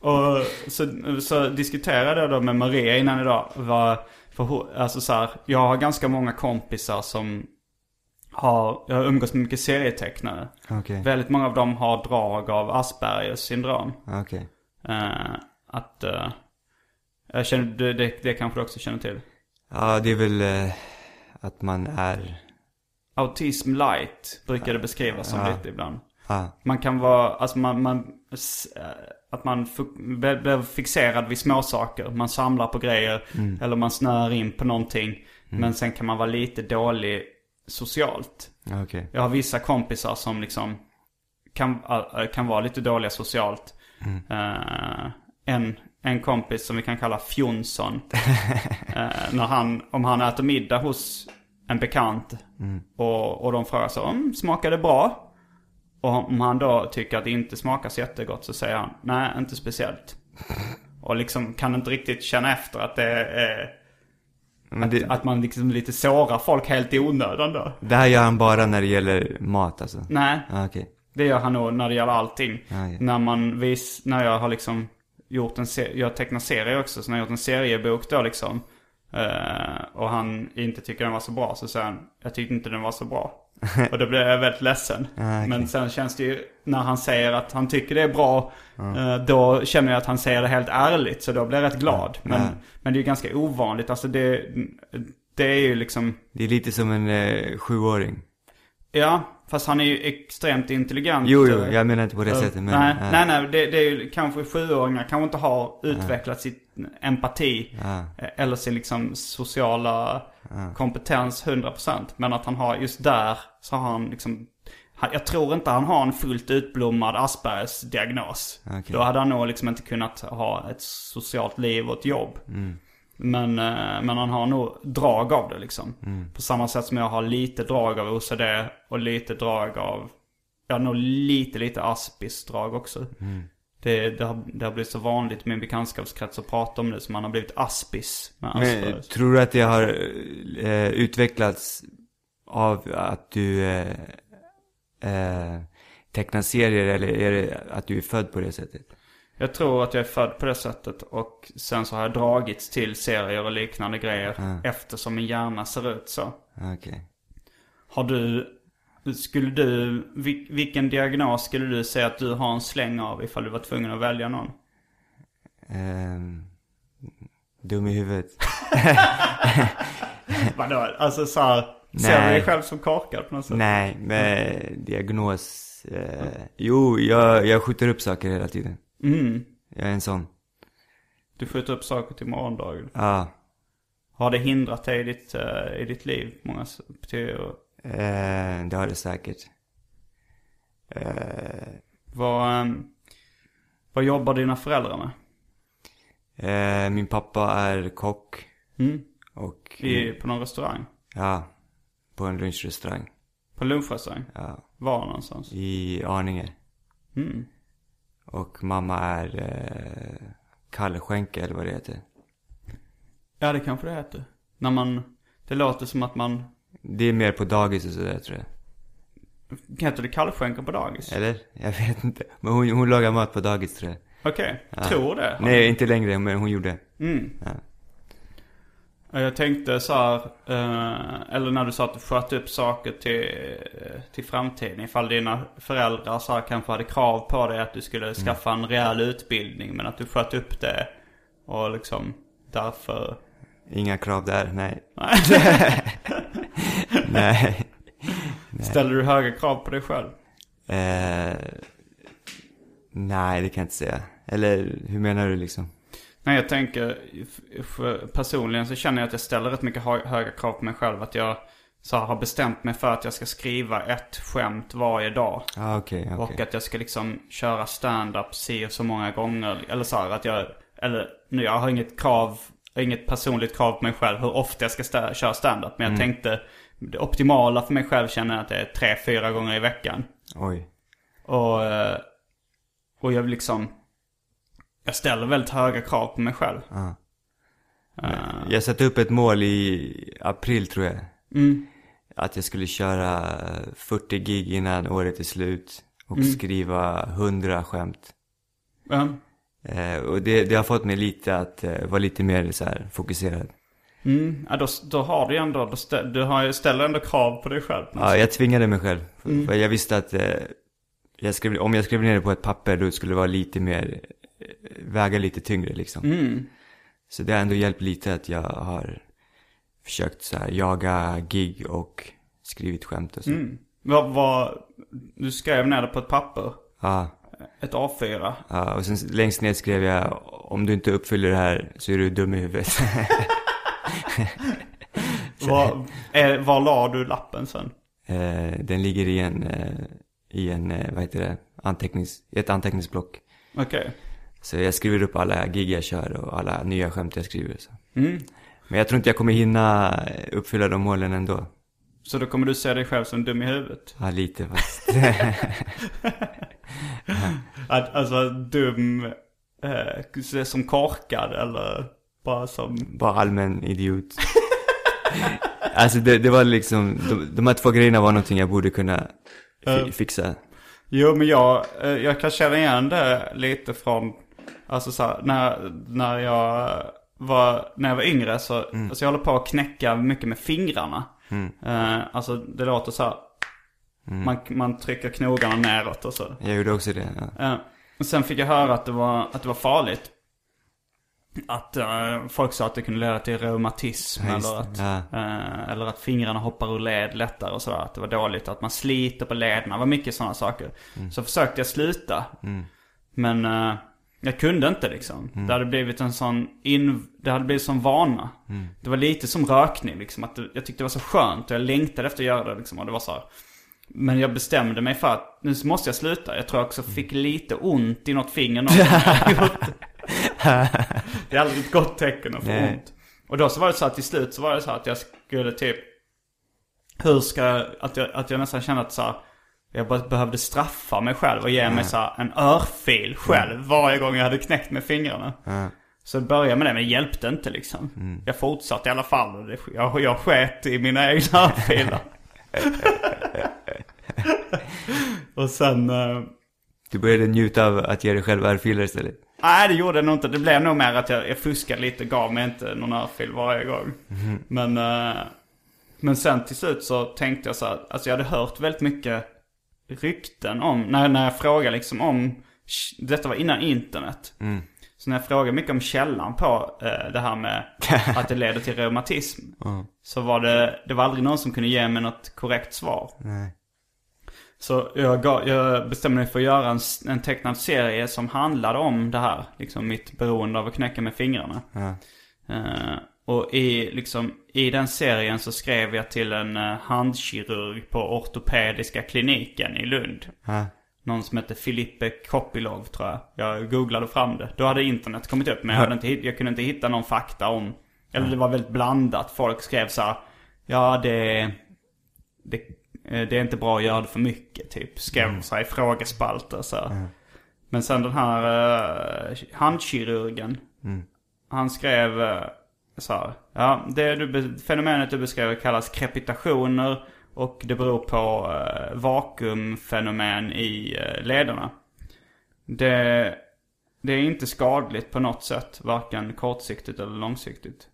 Och så, så diskuterade jag då med Maria innan idag. Vad, för, alltså så här, jag har ganska många kompisar som har, jag har umgås med mycket serietecknare. Okej. Väldigt många av dem har drag av Aspergers syndrom. Okej. Eh, att, uh, jag känner, det, det, det kanske du också känner till. Ja, det är väl eh, att man är... Autism light brukar det beskrivas som lite ibland. Man kan vara, alltså man, man att man blir fixerad vid småsaker. Man samlar på grejer eller man snör in på någonting. Men sen kan man vara lite dålig socialt. okej. Jag har vissa kompisar som liksom kan, äh, kan vara lite dåliga socialt. Eh, en, en kompis som vi kan kalla Fjonsson. Eh, när han, om han äter middag hos en bekant och, och de frågar så om smakar det bra? Och om han då tycker att det inte smakar så jättegott så säger han nej, inte speciellt. Och liksom kan inte riktigt känna efter att det är Men det, att man liksom lite sårar folk helt i onödan då. det här gör han bara när det gäller mat alltså? Nej, Ja, okej. det gör han nog när det gäller allting. Ja, ja. När man vis, när jag har liksom gjort en serie, jag tecknar serier också, så när jag har gjort en seriebok då liksom. eh, och han inte tycker den var så bra så säger han, jag tyckte inte den var så bra. och då blir jag väldigt ledsen. okej. Men sen känns det ju, när han säger att han tycker det är bra, eh, då känner jag att han säger det helt ärligt. Så då blir jag rätt glad. Men, Ja. men det är ju ganska ovanligt, alltså det, det är ju liksom Det är lite som en eh, sjuåring. Ja, fast han är ju extremt intelligent. Jo, jo, jag menar inte på det Eh, sättet, men... nej, ja. nej, nej, det, det är ju kanske sjuåringar kanske inte har utvecklat sitt empati. Eh, Eller sin liksom sociala kompetens 100%. Men att han har, just där så har han liksom jag tror inte han har en fullt utblommad Aspergers diagnos. Okej. Då hade han nog liksom inte kunnat ha ett socialt liv och ett jobb. Mm. Men, eh, men han har nog drag av det liksom. Mm. På samma sätt som jag har lite drag av OCD och lite drag av, jag har nog lite, lite Aspis drag också. Mm. Det, det, har, det har blivit så vanligt i min bekantskapskrets att prata om det som man har blivit Aspis med Men Aspergers. tror du att det har eh, utvecklats av att du eh, eh, tecknar serier eller är det att du är född på det sättet? Jag tror att jag är född på det sättet och sen så har jag dragits till serier och liknande grejer eftersom min hjärna ser ut så. Okej. Har du, skulle du, vil- vilken diagnos skulle du säga att du har en släng av ifall du var tvungen att välja någon? Ehm, dum i huvudet. Vadå? Alltså så här, ser du dig själv som korkad på något sätt? Nej, med diagnos. Eh, jo, jag, jag skjuter upp saker hela tiden. Mm. Jag är en sån. Du skjuter upp saker till morgondagen. Ja. Har det hindrat dig i ditt, eh, i ditt liv? Många, till, Eh, det har det säkert. Eh, vad, ehm, vad jobbar dina föräldrar med? eh, min pappa är kock. Mm. Och, I, på någon restaurang? ja, på en lunchrestaurang. På lunchrestaurang? Ja, Var någonstans? i Arninge. Mm. Och mamma är eh, kallskänka eller vad det heter. Ja, det kanske det heter. När man, det låter som att man, Det är mer på dagis och sådär tror jag. heter det kallskänka på dagis? Eller? Jag vet inte. Men hon, hon lagar mat på dagis tror jag. Okej, tror det. Nej, inte längre, men hon gjorde. Mm. Ja. Ja, Jag tänkte så här, eh, eller när du sa att du sköt upp saker till, till framtiden. Ifall dina föräldrar så här kanske hade krav på dig att du skulle skaffa en rejäl utbildning. Men att du sköt upp det och liksom därför... Inga krav där, nej. nej. Ställer du höga krav på dig själv? Eh, nej, det kan jag inte säga. Eller hur menar du liksom? Nej, jag tänker, personligen så känner jag att jag ställer rätt mycket hö- höga krav på mig själv. Att jag så har bestämt mig för att jag ska skriva ett skämt varje dag. Ah, okej, okej. Och att jag ska liksom köra stand-up si och så många gånger. Eller så här att jag, eller nu jag har inget krav, inget personligt krav på mig själv hur ofta jag ska köra stand-up. Men jag tänkte, det optimala för mig själv känner jag att det är tre, fyra gånger i veckan. Oj. Och, eh, och jag liksom, jag ställer väldigt höga krav på mig själv. Eh, Jag satte upp ett mål i april tror jag. mm, Att jag skulle köra 40 gig innan året är slut. Och Mm. skriva 100 skämt. ja. Eh, och det, det har fått mig lite att vara lite mer så här fokuserad. Mm, ja, då, då har du ju ändå, då stä, du har, ställer ändå krav på dig själv. Ja, jag tvingade mig själv. Mm. För jag visste att eh, jag skrev, om jag skrev ner det på ett papper då skulle det vara lite mer, eh, väga lite tyngre liksom. Mm, Så det har ändå hjälpt lite att jag har försökt så här jaga gig och skrivit skämt och så. mm. Vad, vad, du skrev ner det på ett papper, Ja, ett A4. ja, och sen längst ner skrev jag om du inte uppfyller det här så är du dum i huvudet. Var, är, var la du lappen sen? eh, den ligger i en, eh, i en, eh, vad heter det, antecknings, ett anteckningsblock. Okej. Så jag skriver upp alla gig jag kör och alla nya skämt jag skriver. Så. Mm. Men jag tror inte jag kommer hinna uppfylla de målen ändå. Så då kommer du se dig själv som dum i huvudet? Ja, lite fast. Att, alltså dum, eh, som korkad eller bara som... Bara allmän idiot. alltså det, det var liksom, de, de här två grejerna var någonting jag borde kunna Eh. fixa. Jo men jag, eh, jag kan känna igen det lite från, alltså så här, när, när jag var, när jag var yngre så, alltså jag håller på att knäcka mycket med fingrarna. Eh, alltså det låter så här, man, man trycker knogarna neråt och så. Jag gjorde också det. Ja. Eh, och sen fick jag höra att det var, att det var farligt. Att eh, folk sa att det kunde leda till reumatism Ja, eller att, Ja. eh, eller att fingrarna hoppar ur led lättare och sådär. Att det var dåligt, att man sliter på lederna. Det var mycket sådana saker. Mm. Så försökte jag sluta. Men eh, jag kunde inte liksom. Mm. Det hade blivit en sån in, det hade blivit som vana. Mm. Det var lite som rökning liksom. Att det, jag tyckte det var så skönt och jag längtade efter att göra det liksom. Och det var så här. Men jag bestämde mig för att nu måste jag sluta. Jag tror jag också fick lite ont i något finger någon det. Är aldrig ett gott tecken att få Nej. ont. Och då så var det så att till slut så var det så att jag skulle typ... Hur ska jag... Att jag, att jag nästan kände att så här, Jag bara behövde straffa mig själv och ge mig så här, en örfil själv varje gång jag hade knäckt med fingrarna. Så jag började med det, men det hjälpte inte liksom. Jag fortsatte i alla fall det, jag, jag sket i mina egna örfilar. och sen... eh, Du började njuta av att ge dig själv örfilar istället. Nej, det gjorde jag nog inte. Det blev nog mer att jag, jag fuskade lite, gav mig inte någon örfil varje gång. Men, eh, men sen till slut så tänkte jag så här, alltså jag hade hört väldigt mycket rykten om, när, när jag frågade liksom om, detta var innan internet. Så när jag frågade mycket om källan på eh, det här med att det leder till reumatism. Så var det, det var aldrig någon som kunde ge mig något korrekt svar. Nej. Så jag, gav, jag bestämde mig för att göra en, en tecknad serie som handlade om det här. Liksom mitt beroende av att knäcka med fingrarna. Ja. Eh, och i, liksom, i den serien så skrev jag till en uh, handkirurg på ortopediska kliniken i Lund. Ja. Någon som hette Filippe Kopilov tror jag. Jag googlade fram det. Då hade internet kommit upp men jag, hade inte, jag kunde inte hitta någon fakta om... Eller det var väldigt blandat. Folk skrev så här, Ja det... Det, eh, det är inte bra att göra det för mycket typ. Skrev så här i frågespalter så här. Men sen den här uh, handkirurgen. Han skrev uh, så här. Ja, det du, fenomenet du beskrev kallas krepitationer. Och det beror på uh, vakuumfenomen i uh, lederna. Det, det är inte skadligt på något sätt. Varken kortsiktigt eller långsiktigt.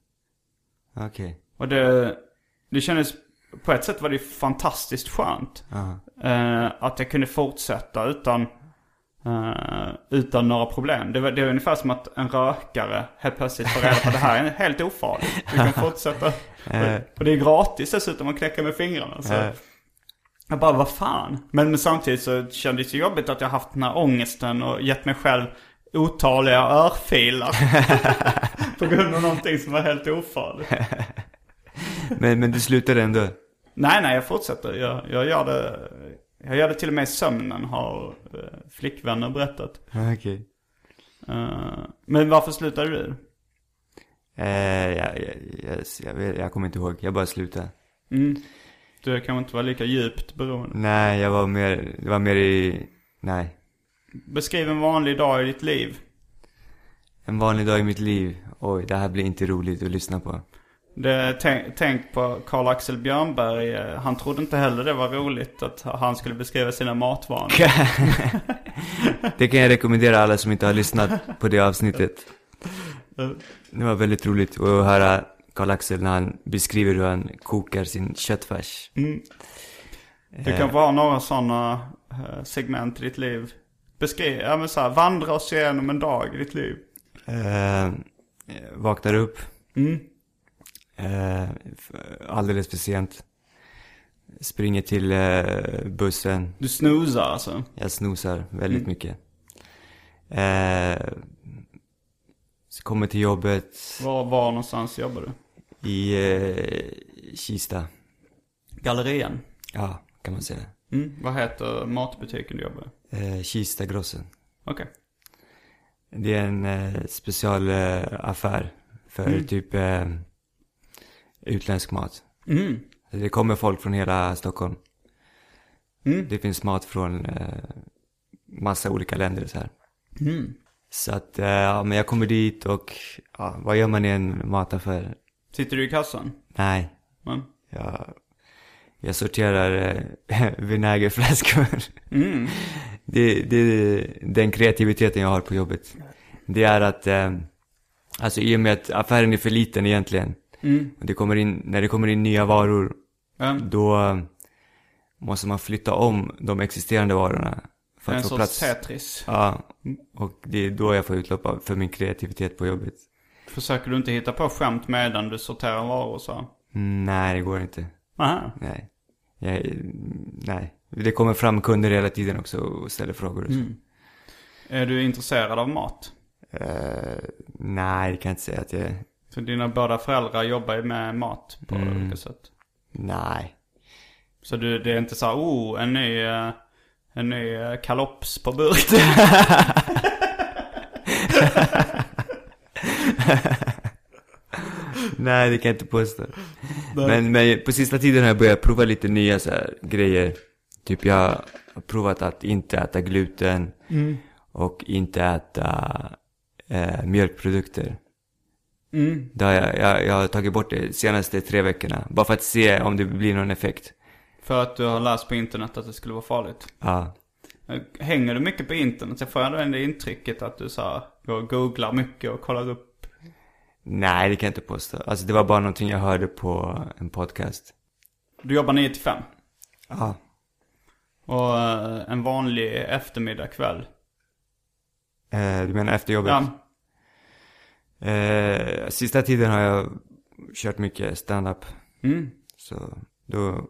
Okej. Och det, det kändes, på ett sätt var det fantastiskt skönt. Eh, att jag kunde fortsätta utan, eh, utan några problem. Det var, det var ungefär som att en rökare helt plötsligt får reda på att det här är helt ofarligt. Du kan fortsätta. och det är gratis dessutom att knäcka med fingrarna. Så. Eh. Jag bara, vad fan? Men, men samtidigt så kändes det jobbigt att jag haft den här ångesten och gett mig själv otaliga örfilar. på grund av någonting som var helt ofarligt. Men, men du slutade ändå? Nej, nej, jag fortsätter. Jag, jag, gör det, jag gör det till och med i sömnen, har eh, flickvänner berättat. Okej. Eh, men varför slutade du? Eh, jag, jag, jag, jag, jag kommer inte ihåg, jag bara slutade. Mm. Du kanske inte var lika djupt beroende. Nej, jag var mer, det var mer i Nej. Beskriv en vanlig dag i ditt liv. En vanlig dag i mitt liv. Oj, det här blir inte roligt att lyssna på. Det, tänk, tänk på Karl-Axel Björnberg. eh, Han trodde inte heller det var roligt att han skulle beskriva sina matvanor. Det kan jag rekommendera alla som inte har lyssnat på det avsnittet. Det var väldigt roligt att höra Karl-Axel när han beskriver hur han kokar sin köttfärs. Du kan få ha några sådana eh, segment i ditt liv. Beskriv, ja men så här, vandra oss igenom en dag i ditt liv. Eh, vaknar upp. Mm. Eh, alldeles för sent. Springer till eh, bussen. Du snoozar alltså. Jag snosar väldigt mycket. Eh, så kommer till jobbet Var, var någonstans jobbar du? i eh, Kista. Gallerian. Ja, kan man säga. Mm. Vad heter matbutiken du jobbar i? Eh, Kista Grossen. Okej. Det är en eh, specialaffär affär för typ eh, utländsk mat. Mm. Det kommer folk från hela Stockholm. Mm. Det finns mat från eh, massa olika länder så här. Mm. Så att, eh, ja men jag kommer dit och, ja, vad gör man i en mataffär? Sitter du i kassan? Nej, Men. jag, jag sorterar eh, vinägerflaskor. Mm. det, det är den kreativiteten jag har på jobbet. Det är att, eh, alltså i och med att affären är för liten egentligen. Mm. Det kommer in, när det kommer in nya varor, Ja. då eh, måste man flytta om de existerande varorna. För En att få sorts plats. Tetris. Ja, och det är då jag får utlopp för min kreativitet på jobbet. Försöker du inte hitta på skämt medan du sorterar varor så? Mm, Nej, det går inte. Aha. Nej. Jag, nej. Det kommer fram kunder hela tiden också och ställer frågor och så. Är du intresserad av mat? Eh, nej, det kan jag inte säga att jag Så dina båda föräldrar jobbar ju med mat på olika sätt. Nej. Så du, det är inte så här, oh, en ny, eh, en ny eh, kalops på burk. Nej, det kan jag inte påstå. Men, men på sista tiden har jag börjat prova lite nya så här grejer. Typ jag har provat att inte äta gluten. Och inte äta eh, mjölkprodukter. Mm. Det har jag, jag, jag har tagit bort det de senaste tre veckorna. Bara för att se om det blir någon effekt. För att du har läst på internet att det skulle vara farligt. Ja. Hänger du mycket på internet? Jag får ändå det intrycket att du så här, går och googlar mycket och kollar upp. Nej, det kan jag inte påstå. Alltså det var bara någonting jag hörde på en podcast. Du jobbar 9 till 5. Ja. Och eh, en vanlig eftermiddag kväll. Eh, du menar efter jobbet? Ja. Eh, sista tiden har jag kört mycket stand-up. Mm. Så då,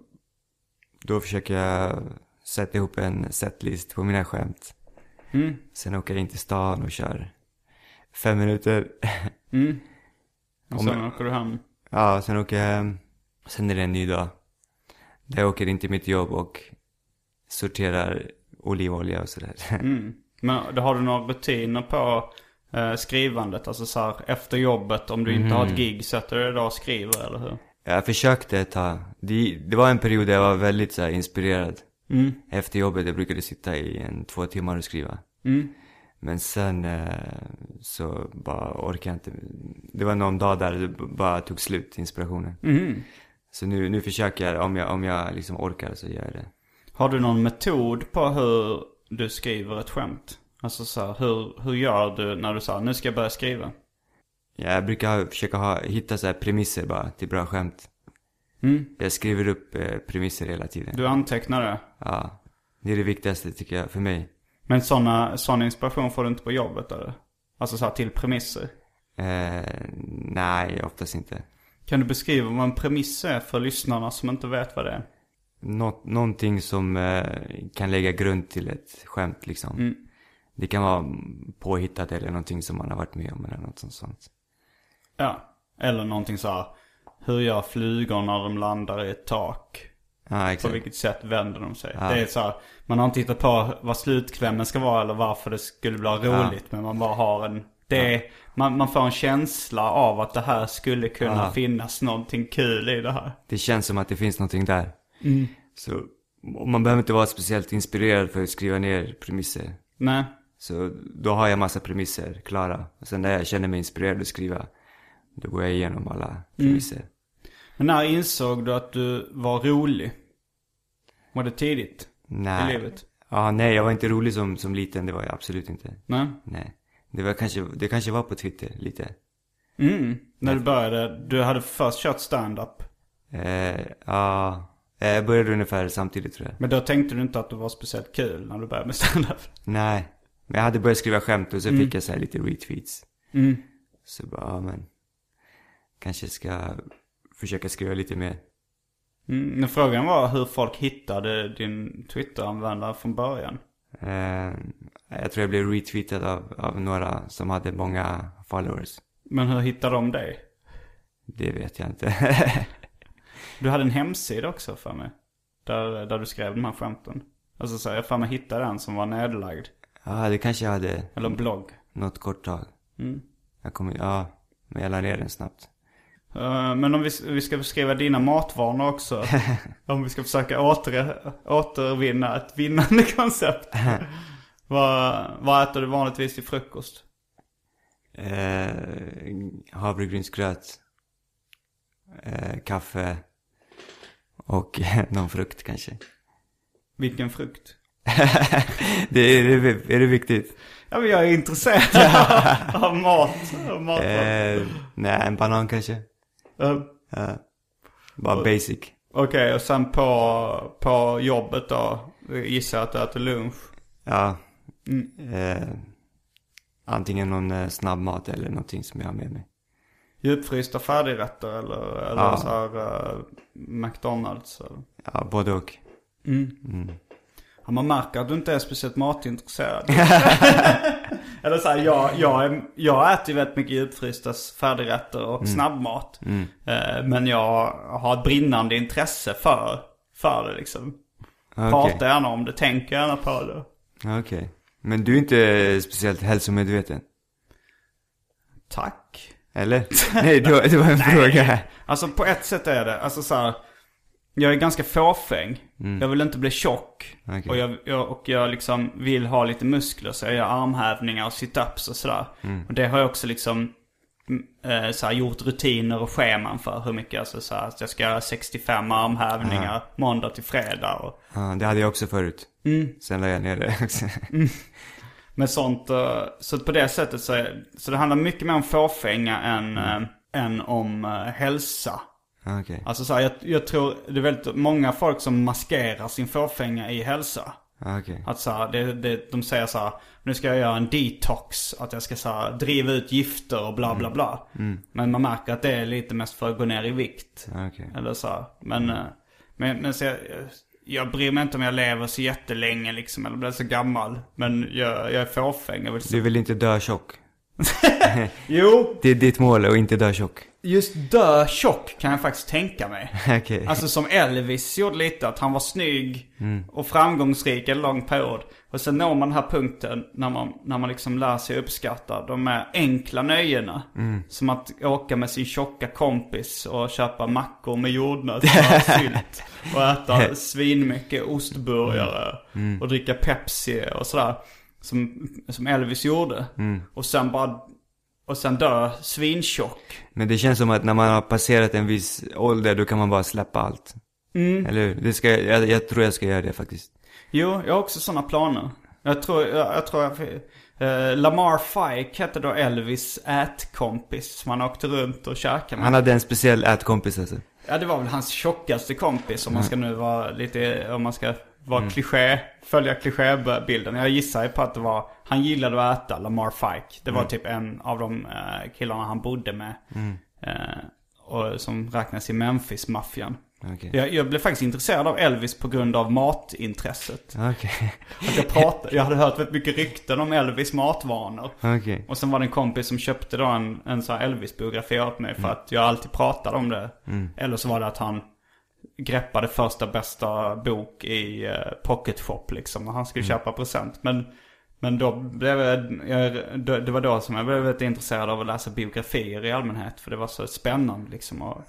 då försöker jag sätta ihop en setlist på mina skämt. Mm. Sen åker jag in till stan och kör fem minuter. Mm. Och sen åker du hem. Ja, sen åker jag hem. Sen är det en ny dag. Där jag åker in till mitt jobb och sorterar olivolja och sådär. Mm. Men har du några rutiner på eh, skrivandet? Alltså så här, efter jobbet, om du inte har ett gig, sätter du dig då och skriver, eller hur? Jag försökte ett tag. Det, det var en period där jag var väldigt så här, inspirerad. Mm. Efter jobbet, jag brukade sitta i en två timmar och skriva. Mm. Men sen eh, så bara orkade jag inte. Det var någon dag där det bara tog slut, inspirationen. Mm. Så nu, nu försöker jag, om jag, om jag liksom orkar så gör jag det. Har du någon metod på hur du skriver ett skämt? Alltså så här, hur, hur gör du när du säger nu ska jag börja skriva? Jag brukar försöka ha, hitta så här premisser bara till bra skämt. Mm. Jag skriver upp eh, premisser hela tiden. Du antecknar det? Ja. Det är det viktigaste tycker jag, för mig. Men såna, sån inspiration får du inte på jobbet eller? Alltså så här, till premisser. Eh, nej, oftast inte. Kan du beskriva vad en premiss är för lyssnarna som inte vet vad det är? Nå- någonting som eh, kan lägga grund till ett skämt liksom. Mm. Det kan vara påhittat eller någonting som man har varit med om eller något sånt. Ja. Eller någonting så här. Hur gör flugor när de landar i ett tak? Ja, På exakt. vilket sätt vänder de sig? Ja. Det är så här, man har inte hittat på vad slutklämmen ska vara eller varför det skulle bli roligt. Men man bara har en, det är, man, man får en känsla av att det här skulle kunna Ja. finnas någonting kul i det här. Det känns som att det finns någonting där. Mm. Så man behöver inte vara speciellt inspirerad för att skriva ner premisser. Nej. Så då har jag massa premisser klara. Och sen när jag känner mig inspirerad att skriva, då går jag igenom alla premisser. Men när insåg du att du var rolig? Var det tidigt Nej. i livet? Ja, nej, jag var inte rolig som, som liten, det var jag absolut inte. Nej? Nej. Det var kanske, det kanske var på Twitter, lite. Mm. När du började, du hade först kört stand-up. Eh, ja, eh, jag började ungefär samtidigt tror jag. Men då tänkte du inte att det var speciellt kul när du började med stand-up? Nej. Men jag hade börjat skriva skämt och så fick jag så här lite retweets. Mm. Så bara, ja men. Kanske ska försöka skriva lite mer. Mm. Frågan var hur folk hittade din Twitter-användare från början. Eh, jag tror jag blev retweetad av, av några som hade många followers. Men hur hittade de dig? Det vet jag inte. Du hade en hemsida också för mig. Där, där du skrev de här skämten. Alltså så jag för mig hittade en som var nedlagd. Ja, det kanske jag hade Eller blogg. något kort tag. Mm. Jag kommer, ja, men jag la ner den snabbt. Eh, Men om vi, vi ska beskriva dina matvanor också. om vi ska försöka åter, återvinna ett vinnande koncept. vad, vad äter du vanligtvis till frukost? Eh, havregrynsgröt. Eh, kaffe. Och någon frukt kanske. Vilken frukt? Det är, det, är det viktigt? Ja men jag är intresserad av mat. Av mat. Eh, nej, en banan kanske. Eh, Ja. bara basic. Okej, och sen på, på jobbet då? Gissar att du äter lunch. Ja. Eh, antingen någon eh, snabbmat eller någonting som jag har med mig. Djupfrysta färdigrätter eller, eller Ja. så här eh, McDonalds? Eller? Ja, både och. Ja, man märker att du inte är speciellt matintresserad. Eller så här, jag, jag, är, jag äter ju väldigt mycket djupfrysta färdigrätter och snabbmat. Eh, men jag har ett brinnande intresse för, för det liksom. Okej. Pratar gärna om det, tänker gärna på det. Okej. Men du är inte speciellt hälsomedveten? Tack. Eller? Nej, det var, det var en fråga. Alltså på ett sätt är det, alltså så här, Jag är ganska fåfäng. Jag vill inte bli tjock. Okej. Och, jag, jag, och jag liksom vill ha lite muskler så jag gör armhävningar och sit-ups och sådär. Och det har jag också liksom mm, eh, så gjort rutiner och scheman för hur mycket. Alltså så att jag ska göra 65 armhävningar måndag till fredag. Och, Ja, det hade jag också förut. Sen la jag ner det också. med sånt. eh, Så på det sättet så, är, så det handlar mycket mer om fåfänga än, eh, än om eh, hälsa. Okej. Alltså så här, jag, jag tror det är väldigt många folk som maskerar sin fåfänga i hälsa. Okej. Att så här, det, det, de säger så här, nu ska jag göra en detox. Att jag ska så här, driva ut gifter och bla bla bla. Men man märker att det är lite mest för att gå ner i vikt. Okej. Eller så här. Men, eh, men, men så jag, jag bryr mig inte om jag lever så jättelänge liksom. Eller blir så gammal. Men jag, jag är fåfäng. Jag vill så... Du vill inte dö tjock? Jo, Det är ditt mål att inte dö tjock? just dö tjock kan jag faktiskt tänka mig. Okej. Alltså som Elvis gjorde lite, att han var snygg och framgångsrik en lång period. Och sen når man den här punkten när man, när man liksom lär sig uppskatta de här enkla nöjena. Som att åka med sin tjocka kompis och köpa mackor med jordnötter och sylt. Och äta svinmycket ostburgare. Och dricka Pepsi och sådär. Som, som Elvis gjorde. Och sen bara, och sen dö svintjock. Men det känns som att när man har passerat en viss ålder, då kan man bara släppa allt. Eller hur? Det ska, jag, jag tror jag ska göra det faktiskt. Jo, jag har också sådana planer. Jag tror, jag, jag tror jag, eh, Lamar Fike hette då Elvis ätkompis som han åkte runt och käkade med. Han hade en speciell ätkompis alltså. Ja, det var väl hans tjockaste kompis om man ska nu vara lite, om man ska vara kliché, följa klichébilden. Jag gissar ju på att det var, han gillade att äta, Lamar Fike. Det var typ en av de eh, killarna han bodde med. Eh, och som räknas i Memphis-maffian. Okej. Jag, jag blev faktiskt intresserad av Elvis på grund av matintresset. Okej. Att jag, pratade, jag hade hört väldigt mycket rykten om Elvis matvanor. Okej. Och sen var det en kompis som köpte då en, en sån Elvis-biografi åt mig för att jag alltid pratade om det. Eller så var det att han greppade första bästa bok i uh, Pocket Shop liksom. Och han skulle köpa present. Men, men då blev jag, det var då som jag blev väldigt intresserad av att läsa biografier i allmänhet. För det var så spännande liksom. Och,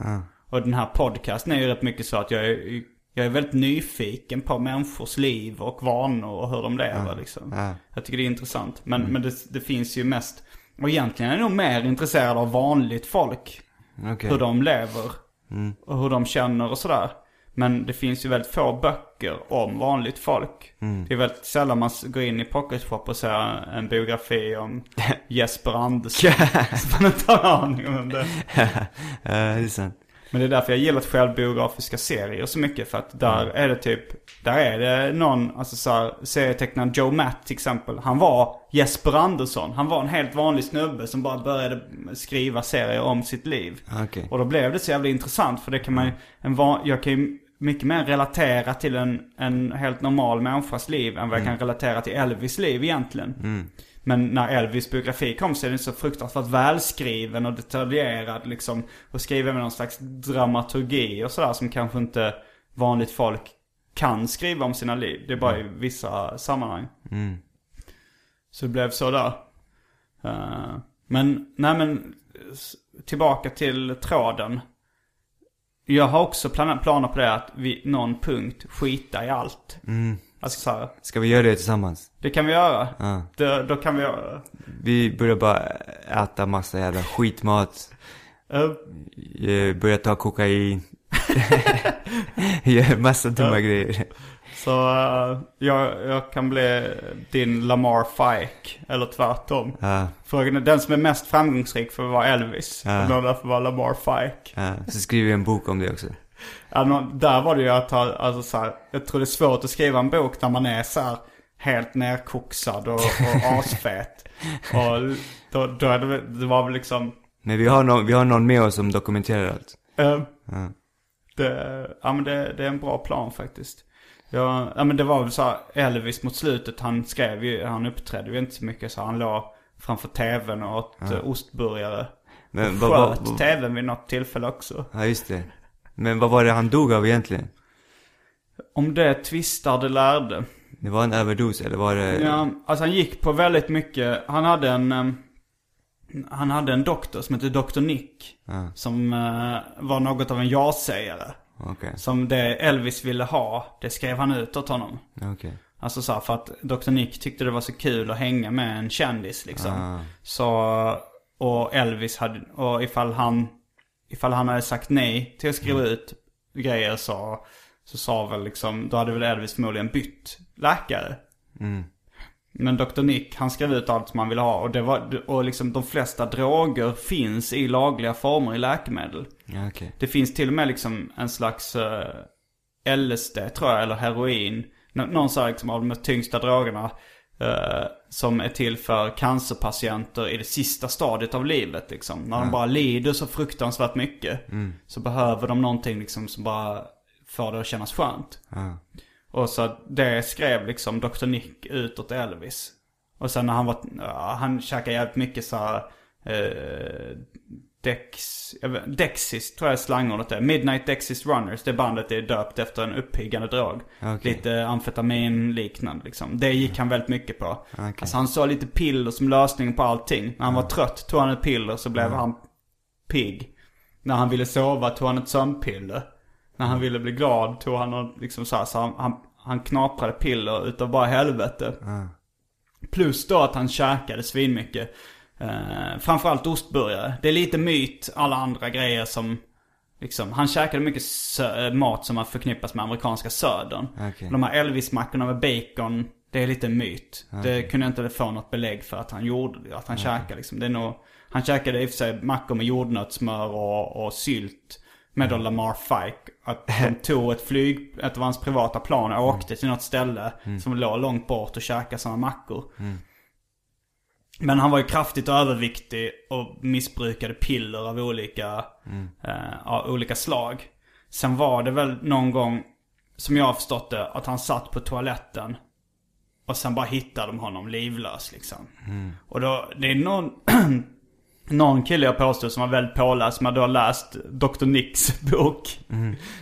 och den här podcasten är ju rätt mycket så att jag är, jag är väldigt nyfiken på människors liv och vanor och hur de lever liksom. ja. Jag tycker det är intressant. Men, men det, det finns ju mest, och egentligen är jag nog mer intresserad av vanligt folk. Okej. Hur de lever. Och hur de känner och sådär. Men det finns ju väldigt få böcker om vanligt folk. Det är väldigt sällan man går in i Pocket Shop och ser en biografi om Jesper Andersson. Så man inte har en aning om det. Ja, det är sant. Men det är därför jag gillat självbiografiska serier så mycket. För att där är det typ, där är det någon, alltså så här, serietecknaren Joe Matt till exempel. Han var Jesper Andersson. Han var en helt vanlig snubbe som bara började skriva serier om sitt liv. Okej. Och då blev det så jävla intressant för det kan man ju, en van, jag kan ju mycket mer relatera till en, en helt normal människas liv än vad jag kan relatera till Elvis liv egentligen. Men när Elvis biografi kom så är den så fruktansvärt välskriven och detaljerad liksom. Och skriven med någon slags dramaturgi och sådär som kanske inte vanligt folk kan skriva om sina liv. Det är bara i vissa sammanhang. Så det blev så där. Eh, men, nej men, tillbaka till tråden. Jag har också plan- planer på det att vid någon punkt skita i allt. Alltså så här, Ska vi göra det tillsammans? det kan vi göra. Ja. Det, då kan vi göra. Vi börjar bara äta massa jävla skitmat. Börjar ta kokain. Gör massa dumma grejer. Så eh, jag, jag kan bli din Lamar Fike. Eller tvärtom. Ja, Frågan är den som är mest framgångsrik för att vara Elvis. Ja. Och någon där för att vara Lamar Fike. ja. Så skriver vi en bok om det också. Nå- där var det ju att ha, alltså så här, jag tror det är svårt att skriva en bok när man är så här helt nerkoksad och, och asfet. och då, då är det, det var väl liksom, Men vi har någon, vi har någon med oss som dokumenterar allt. eh, Ja. det, ja men det, det är en bra plan faktiskt. Ja, ja men det var väl så här, Elvis mot slutet, han skrev ju, han uppträdde ju inte så mycket så han låg framför tvn och åt ja. ostburgare. Men och sköt tvn vid något tillfälle också. ja just det. Men vad var det han dog av egentligen? Om det tvistar det lärde. Det var en överdos eller var det? Ja, alltså han gick på väldigt mycket. Han hade en... han hade en doktor som hette Dr. Nick. Ja. Som eh, var något av en ja-sägare. Okej, Som det Elvis ville ha, det skrev han ut åt honom. okej. Alltså så här, för att Dr. Nick tyckte det var så kul att hänga med en kändis liksom. Ah. Så, och Elvis hade, och ifall han, ifall han hade sagt nej till att skriva ut grejer så, så sa väl liksom, då hade väl Elvis förmodligen bytt läkare. Men Dr. Nick, han skrev ut allt som han ville ha och det var, och liksom de flesta droger finns i lagliga former i läkemedel. Ja, okej. Det finns till och med liksom en slags eh, LSD tror jag, eller heroin. Nå- någon sån här liksom av de tyngsta drogerna. Eh, som är till för cancerpatienter i det sista stadiet av livet liksom. När de bara lider så fruktansvärt mycket. Så behöver de någonting liksom som bara får det att kännas skönt. Ja. Och så det skrev liksom Dr. Nick ut åt Elvis. Och sen när han var, ja, han käkade jävligt mycket så här, eh, Dex, vet- Dexis tror jag är slangordet är. Midnight Dexis Runners, det bandet är döpt efter en uppiggande drog. Okej. Lite amfetamin liknande liksom. Det gick han väldigt mycket på. Okej. Alltså han sa lite piller som lösning på allting. När han var trött tog han ett piller så blev han pigg. När han ville sova tog han ett sömnpiller. När han ville bli glad tog han liksom så här, så han, han, han knaprade piller utav bara helvete. Plus då att han käkade svinmycket. Eh, framförallt ostburgare. Det är lite myt, alla andra grejer som... Liksom, han käkade mycket eh, mat som man förknippas med amerikanska södern. Okej. De här Elvis-mackorna med bacon, det är lite myt. Det kunde jag inte få något belägg för att han gjorde, att han käkade liksom. Det är nog, han käkade i och för sig mackor med jordnötssmör och, och sylt. Med då Lamar Fike. Att de tog ett flyg, ett av hans privata plan och åkte till något ställe som låg långt bort och käkade sådana mackor. Men han var ju kraftigt överviktig och missbrukade piller av olika, eh, av olika slag. Sen var det väl någon gång, som jag har förstått det, att han satt på toaletten. Och sen bara hittade de honom livlös liksom. Och då, det är någon, någon kille jag påstår som var väldigt påläst, som hade då läst Dr. Nicks bok.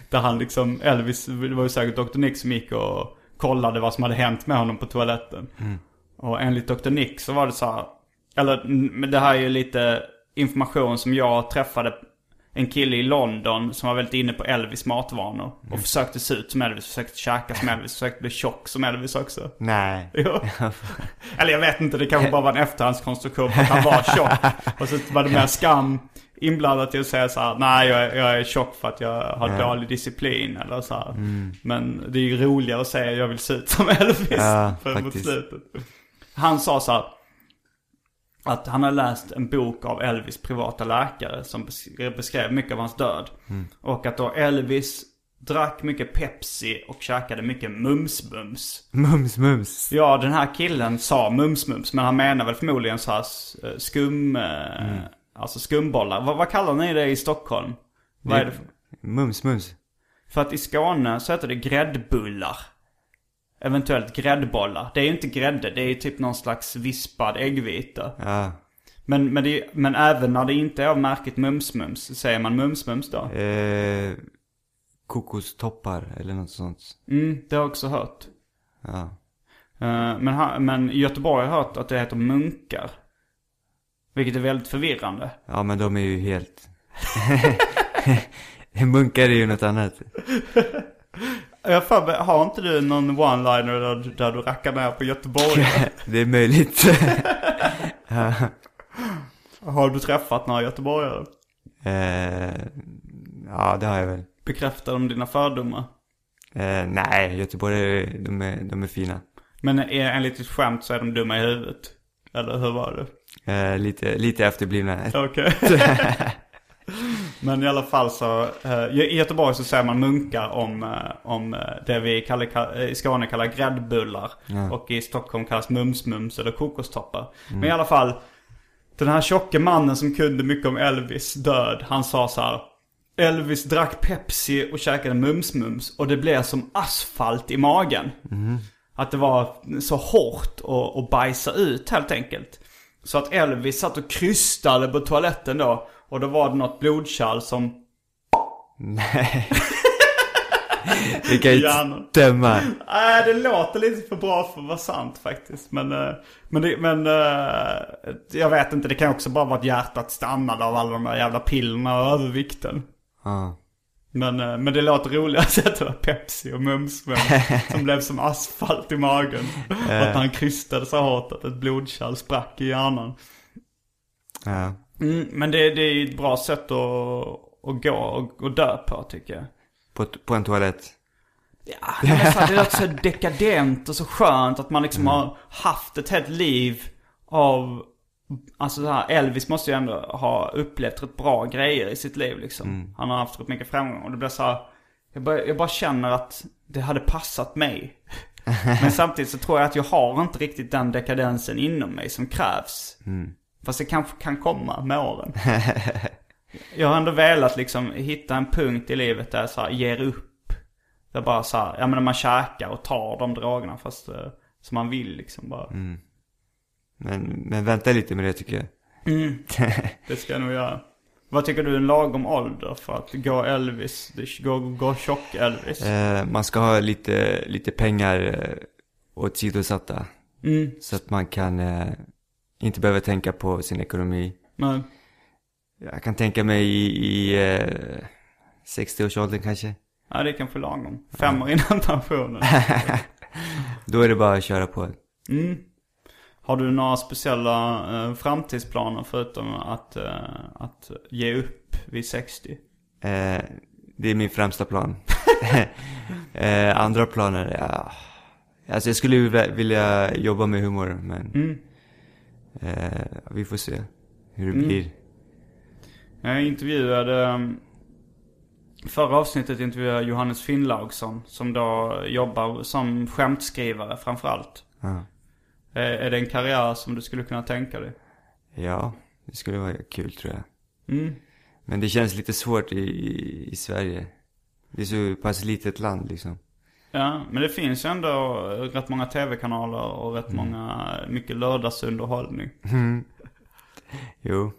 Där han liksom, Elvis, det var ju säkert Dr. Nick som gick och kollade vad som hade hänt med honom på toaletten. Och enligt Dr. Nick så var det så här, eller mm, men det här är ju lite information som jag träffade. en kille i London som var väldigt inne på Elvis matvanor. Och försökte se ut som Elvis, försökte käka som Elvis, försökte bli tjock som Elvis också. Nej. Jo. Eller jag vet inte, det kanske bara var en efterhandskonstruktion för att han var tjock. Och så var det mer skam inblandat i att säga så här, nej jag, är- jag är tjock för att jag har dålig disciplin eller så här. Men det är ju roligare att säga jag vill se ut som Elvis. Ja, för mot faktiskt. slutet. Han sa så här, att han har läst en bok av Elvis privata läkare som bes- beskrev mycket av hans död. Och att då Elvis drack mycket Pepsi och käkade mycket mums-mums. Mums mums. Ja, den här killen sa mums-mums, men han menar väl förmodligen så här eh, skum... eh, Alltså skumbollar. Vad, vad kallar ni det i Stockholm? Vad är det för? Mums mums. För att i Skåne så heter det gräddbullar. Eventuellt gräddbollar. Det är ju inte grädde, det är ju typ någon slags vispad äggvita. Ja. Men, men, det, men även när det inte är av märket mums-mums, säger man mums-mums då? Eh, kokostoppar eller något sånt. Mm, det har jag också hört. Ja. Eh, men, ha- men i Göteborg har jag hört att det heter munkar. Vilket är väldigt förvirrande. Ja men de är ju helt... Munkar är ju något annat. Jag för mig, har inte du någon one-liner där, där du rackar ner på Göteborg? Det är möjligt. har du träffat några göteborgare? eh, ja det har jag väl. Bekräftar de dina fördomar? Eh, nej, Göteborg är, de är, de är fina. Men är, enligt ditt skämt så är de dumma i huvudet? Eller hur var det? Eh, lite, lite efterblivna. Okej. Men i alla fall så, eh, i Göteborg så säger man munkar om, eh, om eh, det vi kallar, ka- i Skåne kallar gräddbullar. Och i Stockholm kallas mums-mums eller kokostoppar. Men i alla fall, den här tjocke mannen som kunde mycket om Elvis död, han sa så här. Elvis drack Pepsi och käkade mums-mums och det blev som asfalt i magen. Att det var så hårt att, att bajsa ut helt enkelt. Så att Elvis satt och krystade på toaletten då. Och då var det något blodkärl som... Nej. Det kan ju inte stämma. Nej, det låter lite för bra för att vara sant faktiskt. Men, eh, men, det, men eh, jag vet inte, det kan också bara vara att hjärtat stannade av alla de där jävla pillerna och övervikten. Ja. Men, eh, men det låter säga att det var Pepsi och mums som blev som asfalt i magen. Och att han krystade så hårt att ett blodkärl sprack i hjärnan. Ja. Mm, men det, det är ett bra sätt att, att gå och, och dö på tycker jag. På, på en toalett. Ja, det, är så, det så dekadent och så skönt att man liksom har haft ett helt liv av... Alltså så här, Elvis måste ju ändå ha upplevt rätt bra grejer i sitt liv liksom. Han har haft rätt mycket framgång och det blir så här, jag, bara, jag bara känner att det hade passat mig. Men samtidigt så tror jag att jag har inte riktigt den dekadensen inom mig som krävs. Fast det kanske kan komma med åren. Jag har ändå velat liksom hitta en punkt i livet där jag så här, ger upp. Det är bara så här, ja men man käkar och tar de drogerna fast eh, som man vill liksom bara. Men, men vänta lite med det tycker jag. Det ska jag nog göra. Vad tycker du är en lagom ålder för att gå Elvis, gå, gå tjock Elvis? Eh, man ska ha lite, lite pengar eh, åsidosatta. Mm, Så att man kan eh, inte behöva tänka på sin ekonomi. men, Jag kan tänka mig i, i eh, 60-årsåldern kanske. ja det är kanske lagom. Fem år innan pensionen. Då är det bara att köra på. Mm. Har du några speciella eh, framtidsplaner förutom att, eh, att ge upp vid 60? Eh, det är min främsta plan. eh, andra planer, ja. Alltså jag skulle vilja jobba med humor, men Mm. Eh, vi får se hur det blir. Jag intervjuade, um, förra avsnittet intervjuade jag Johannes Finnlaugsson som då jobbar som skämtskrivare framförallt. Ja. Är, är det en karriär som du skulle kunna tänka dig? ja, det skulle vara kul tror jag. Mm. Men det känns lite svårt i, i, i Sverige. Det är så pass litet land liksom. Ja, men det finns ju ändå rätt många tv-kanaler och rätt många, mycket lördagsunderhållning. Jo.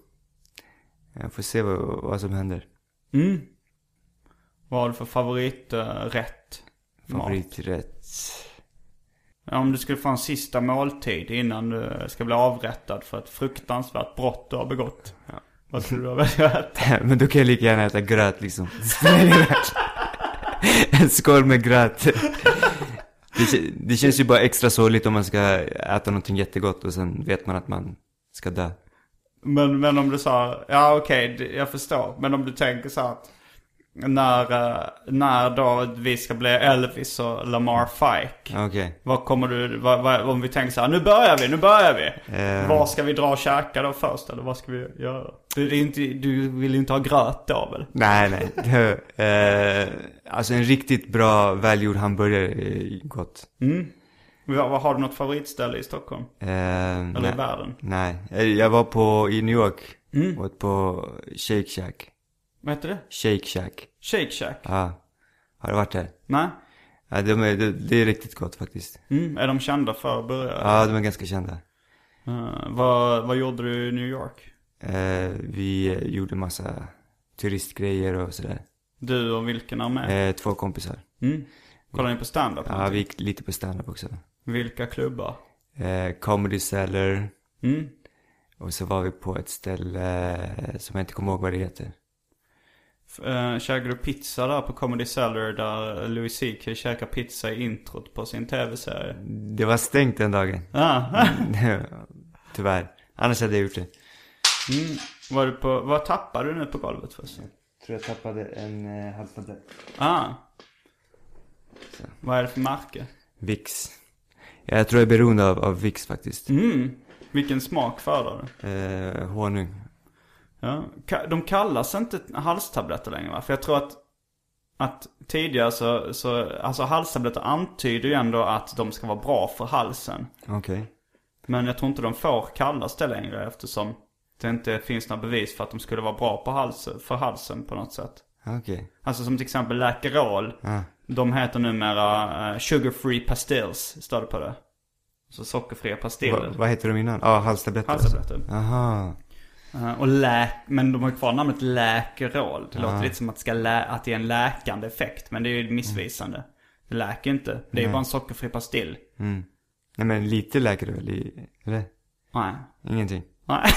Jag får se vad, vad som händer. Mm. Vad har du för favoriträtt? Favoriträtt. Ja, om du skulle få en sista måltid innan du ska bli avrättad för ett fruktansvärt brott du har begått. Vad skulle du välja att äta? Men då kan jag lika gärna äta gröt liksom. Det spelar ingen roll. En skål med gröt. Det, det känns ju bara extra sorgligt om man ska äta någonting jättegott och sen vet man att man ska dö. Men, men om du sa, ja okej, okay, jag förstår. Men om du tänker så här att när, eh, när då vi ska bli Elvis och Lamar Fike. Okej. Vad kommer du, vad, vad, om vi tänker så här, nu börjar vi, nu börjar vi. Eh. Var ska vi dra och käka då först? Eller vad ska vi göra? Du, inte, du vill ju inte ha gröt då väl? Nej, nej. eh, alltså en riktigt bra välgjord hamburgare är gott. Vad, vad, har du något favoritställe i Stockholm? Eh, Eller nej, i världen? nej. Jag var på, i New York. Åt på Shake Shack. Vad heter det? Shake Shack. Shake Shack? Ja. Har du varit där? Nej? Ja, de är, det, det är riktigt gott faktiskt. Mm, är de kända för burgare? Ja, de är ganska kända. Eh, vad, vad gjorde du i New York? Eh, vi eh, gjorde massa turistgrejer och sådär. Du och vilken är med? Eh, två kompisar. Mm. Kollar ni på stand-up? Ja, vi gick lite på standup också. Vilka klubbar? Comedy Cellar. Mm. Och så var vi på ett ställe som jag inte kommer ihåg vad det heter. Uh, käkade du pizza där på Comedy Cellar där Louis CK käkar pizza i introt på sin tv-serie? Det var stängt den dagen. Ah. Tyvärr. Annars hade jag gjort det. mm. Var du på, vad tappade du nu på golvet först? Tror jag tappade en eh, halstablett. Ah. Vad är det för märke? Vicks. Jag tror jag är beroende av, av Vicks faktiskt. Mm. Vilken smak föredrar du? Eh, honung. Ja. De kallas inte halstabletter längre va? För jag tror att, att tidigare så, så, alltså halstabletter antyder ju ändå att de ska vara bra för halsen. Okej. Men jag tror inte de får kallas det längre eftersom det inte finns några bevis för att de skulle vara bra på halsen, för halsen på något sätt. Okej. Alltså som till exempel Läkerol. Ah. De heter numera uh, Sugar Free Pastilles, står det på det. Så sockerfria pastiller. Va, vad heter de innan? Ja, ah, halstabletter. Halstabletter. Aha. Eh, och läk, men de har kvar namnet Läkerol. Det Ah. låter lite som att, det ska lä- att det är en läkande effekt. Men det är ju missvisande. Det läker inte. Det är ju bara en sockerfri pastill. Mm. Nej men lite läker det väl i, eller? Nej. Ingenting. Nej.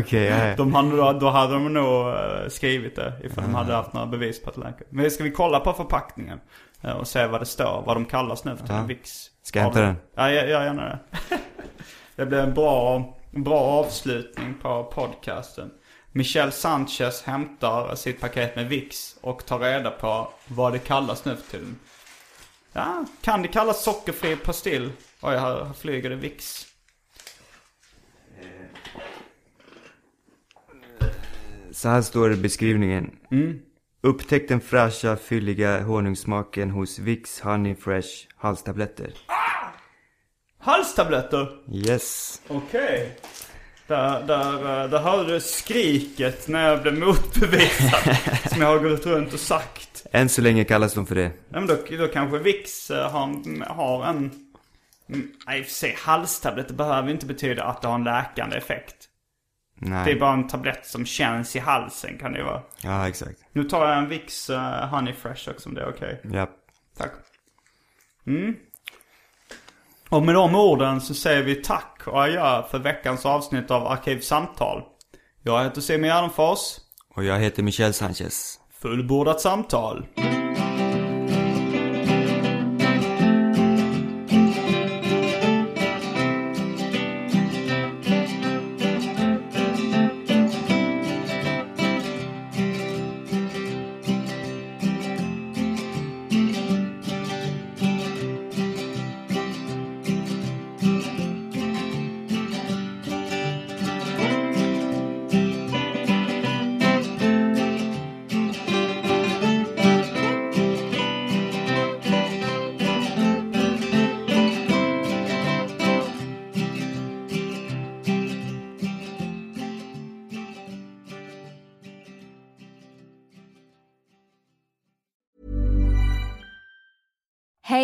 Okej, ja, ja. De hade, då, hade de nog eh, skrivit det ifall de hade haft några bevis på att läker. Men ska vi kolla på förpackningen? eh, Och se vad det står, vad de kallas nu för tiden. Ja. Vicks. Ska jag hämta den? Ja, jag gör gärna det. det blir en bra, bra avslutning på podcasten. Michel Sanchez hämtar sitt paket med Vicks och tar reda på vad det kallas nu för tiden. Ja, kan det kallas sockerfri pastill? Oj, här, flyger det Vicks. Så här står det i beskrivningen. Upptäck den fräscha, fylliga honungssmaken hos Vicks Honey Fresh halstabletter. Halstabletter! Yes. Okej. Där, där, eh, där hörde du skriket när jag blev motbevisad. som jag har gått runt och sagt. Än så länge kallas de för det. Ja, men då, då kanske Vicks eh, har, har en... Mm, Nej, i och för sig, halstabletter behöver inte betyda att det har en läkande effekt. Nej. Det är bara en tablett som känns i halsen kan det ju vara. Ja, exakt. Nu tar jag en Vicks uh, Honey Fresh också om det är okej. Ja. Tack. Mm. Och med de orden så säger vi tack och adjö för veckans avsnitt av Arkivsamtal. Jag heter Simon Gärdenfors. Och jag heter Michel Sanchez. Fullbordat samtal.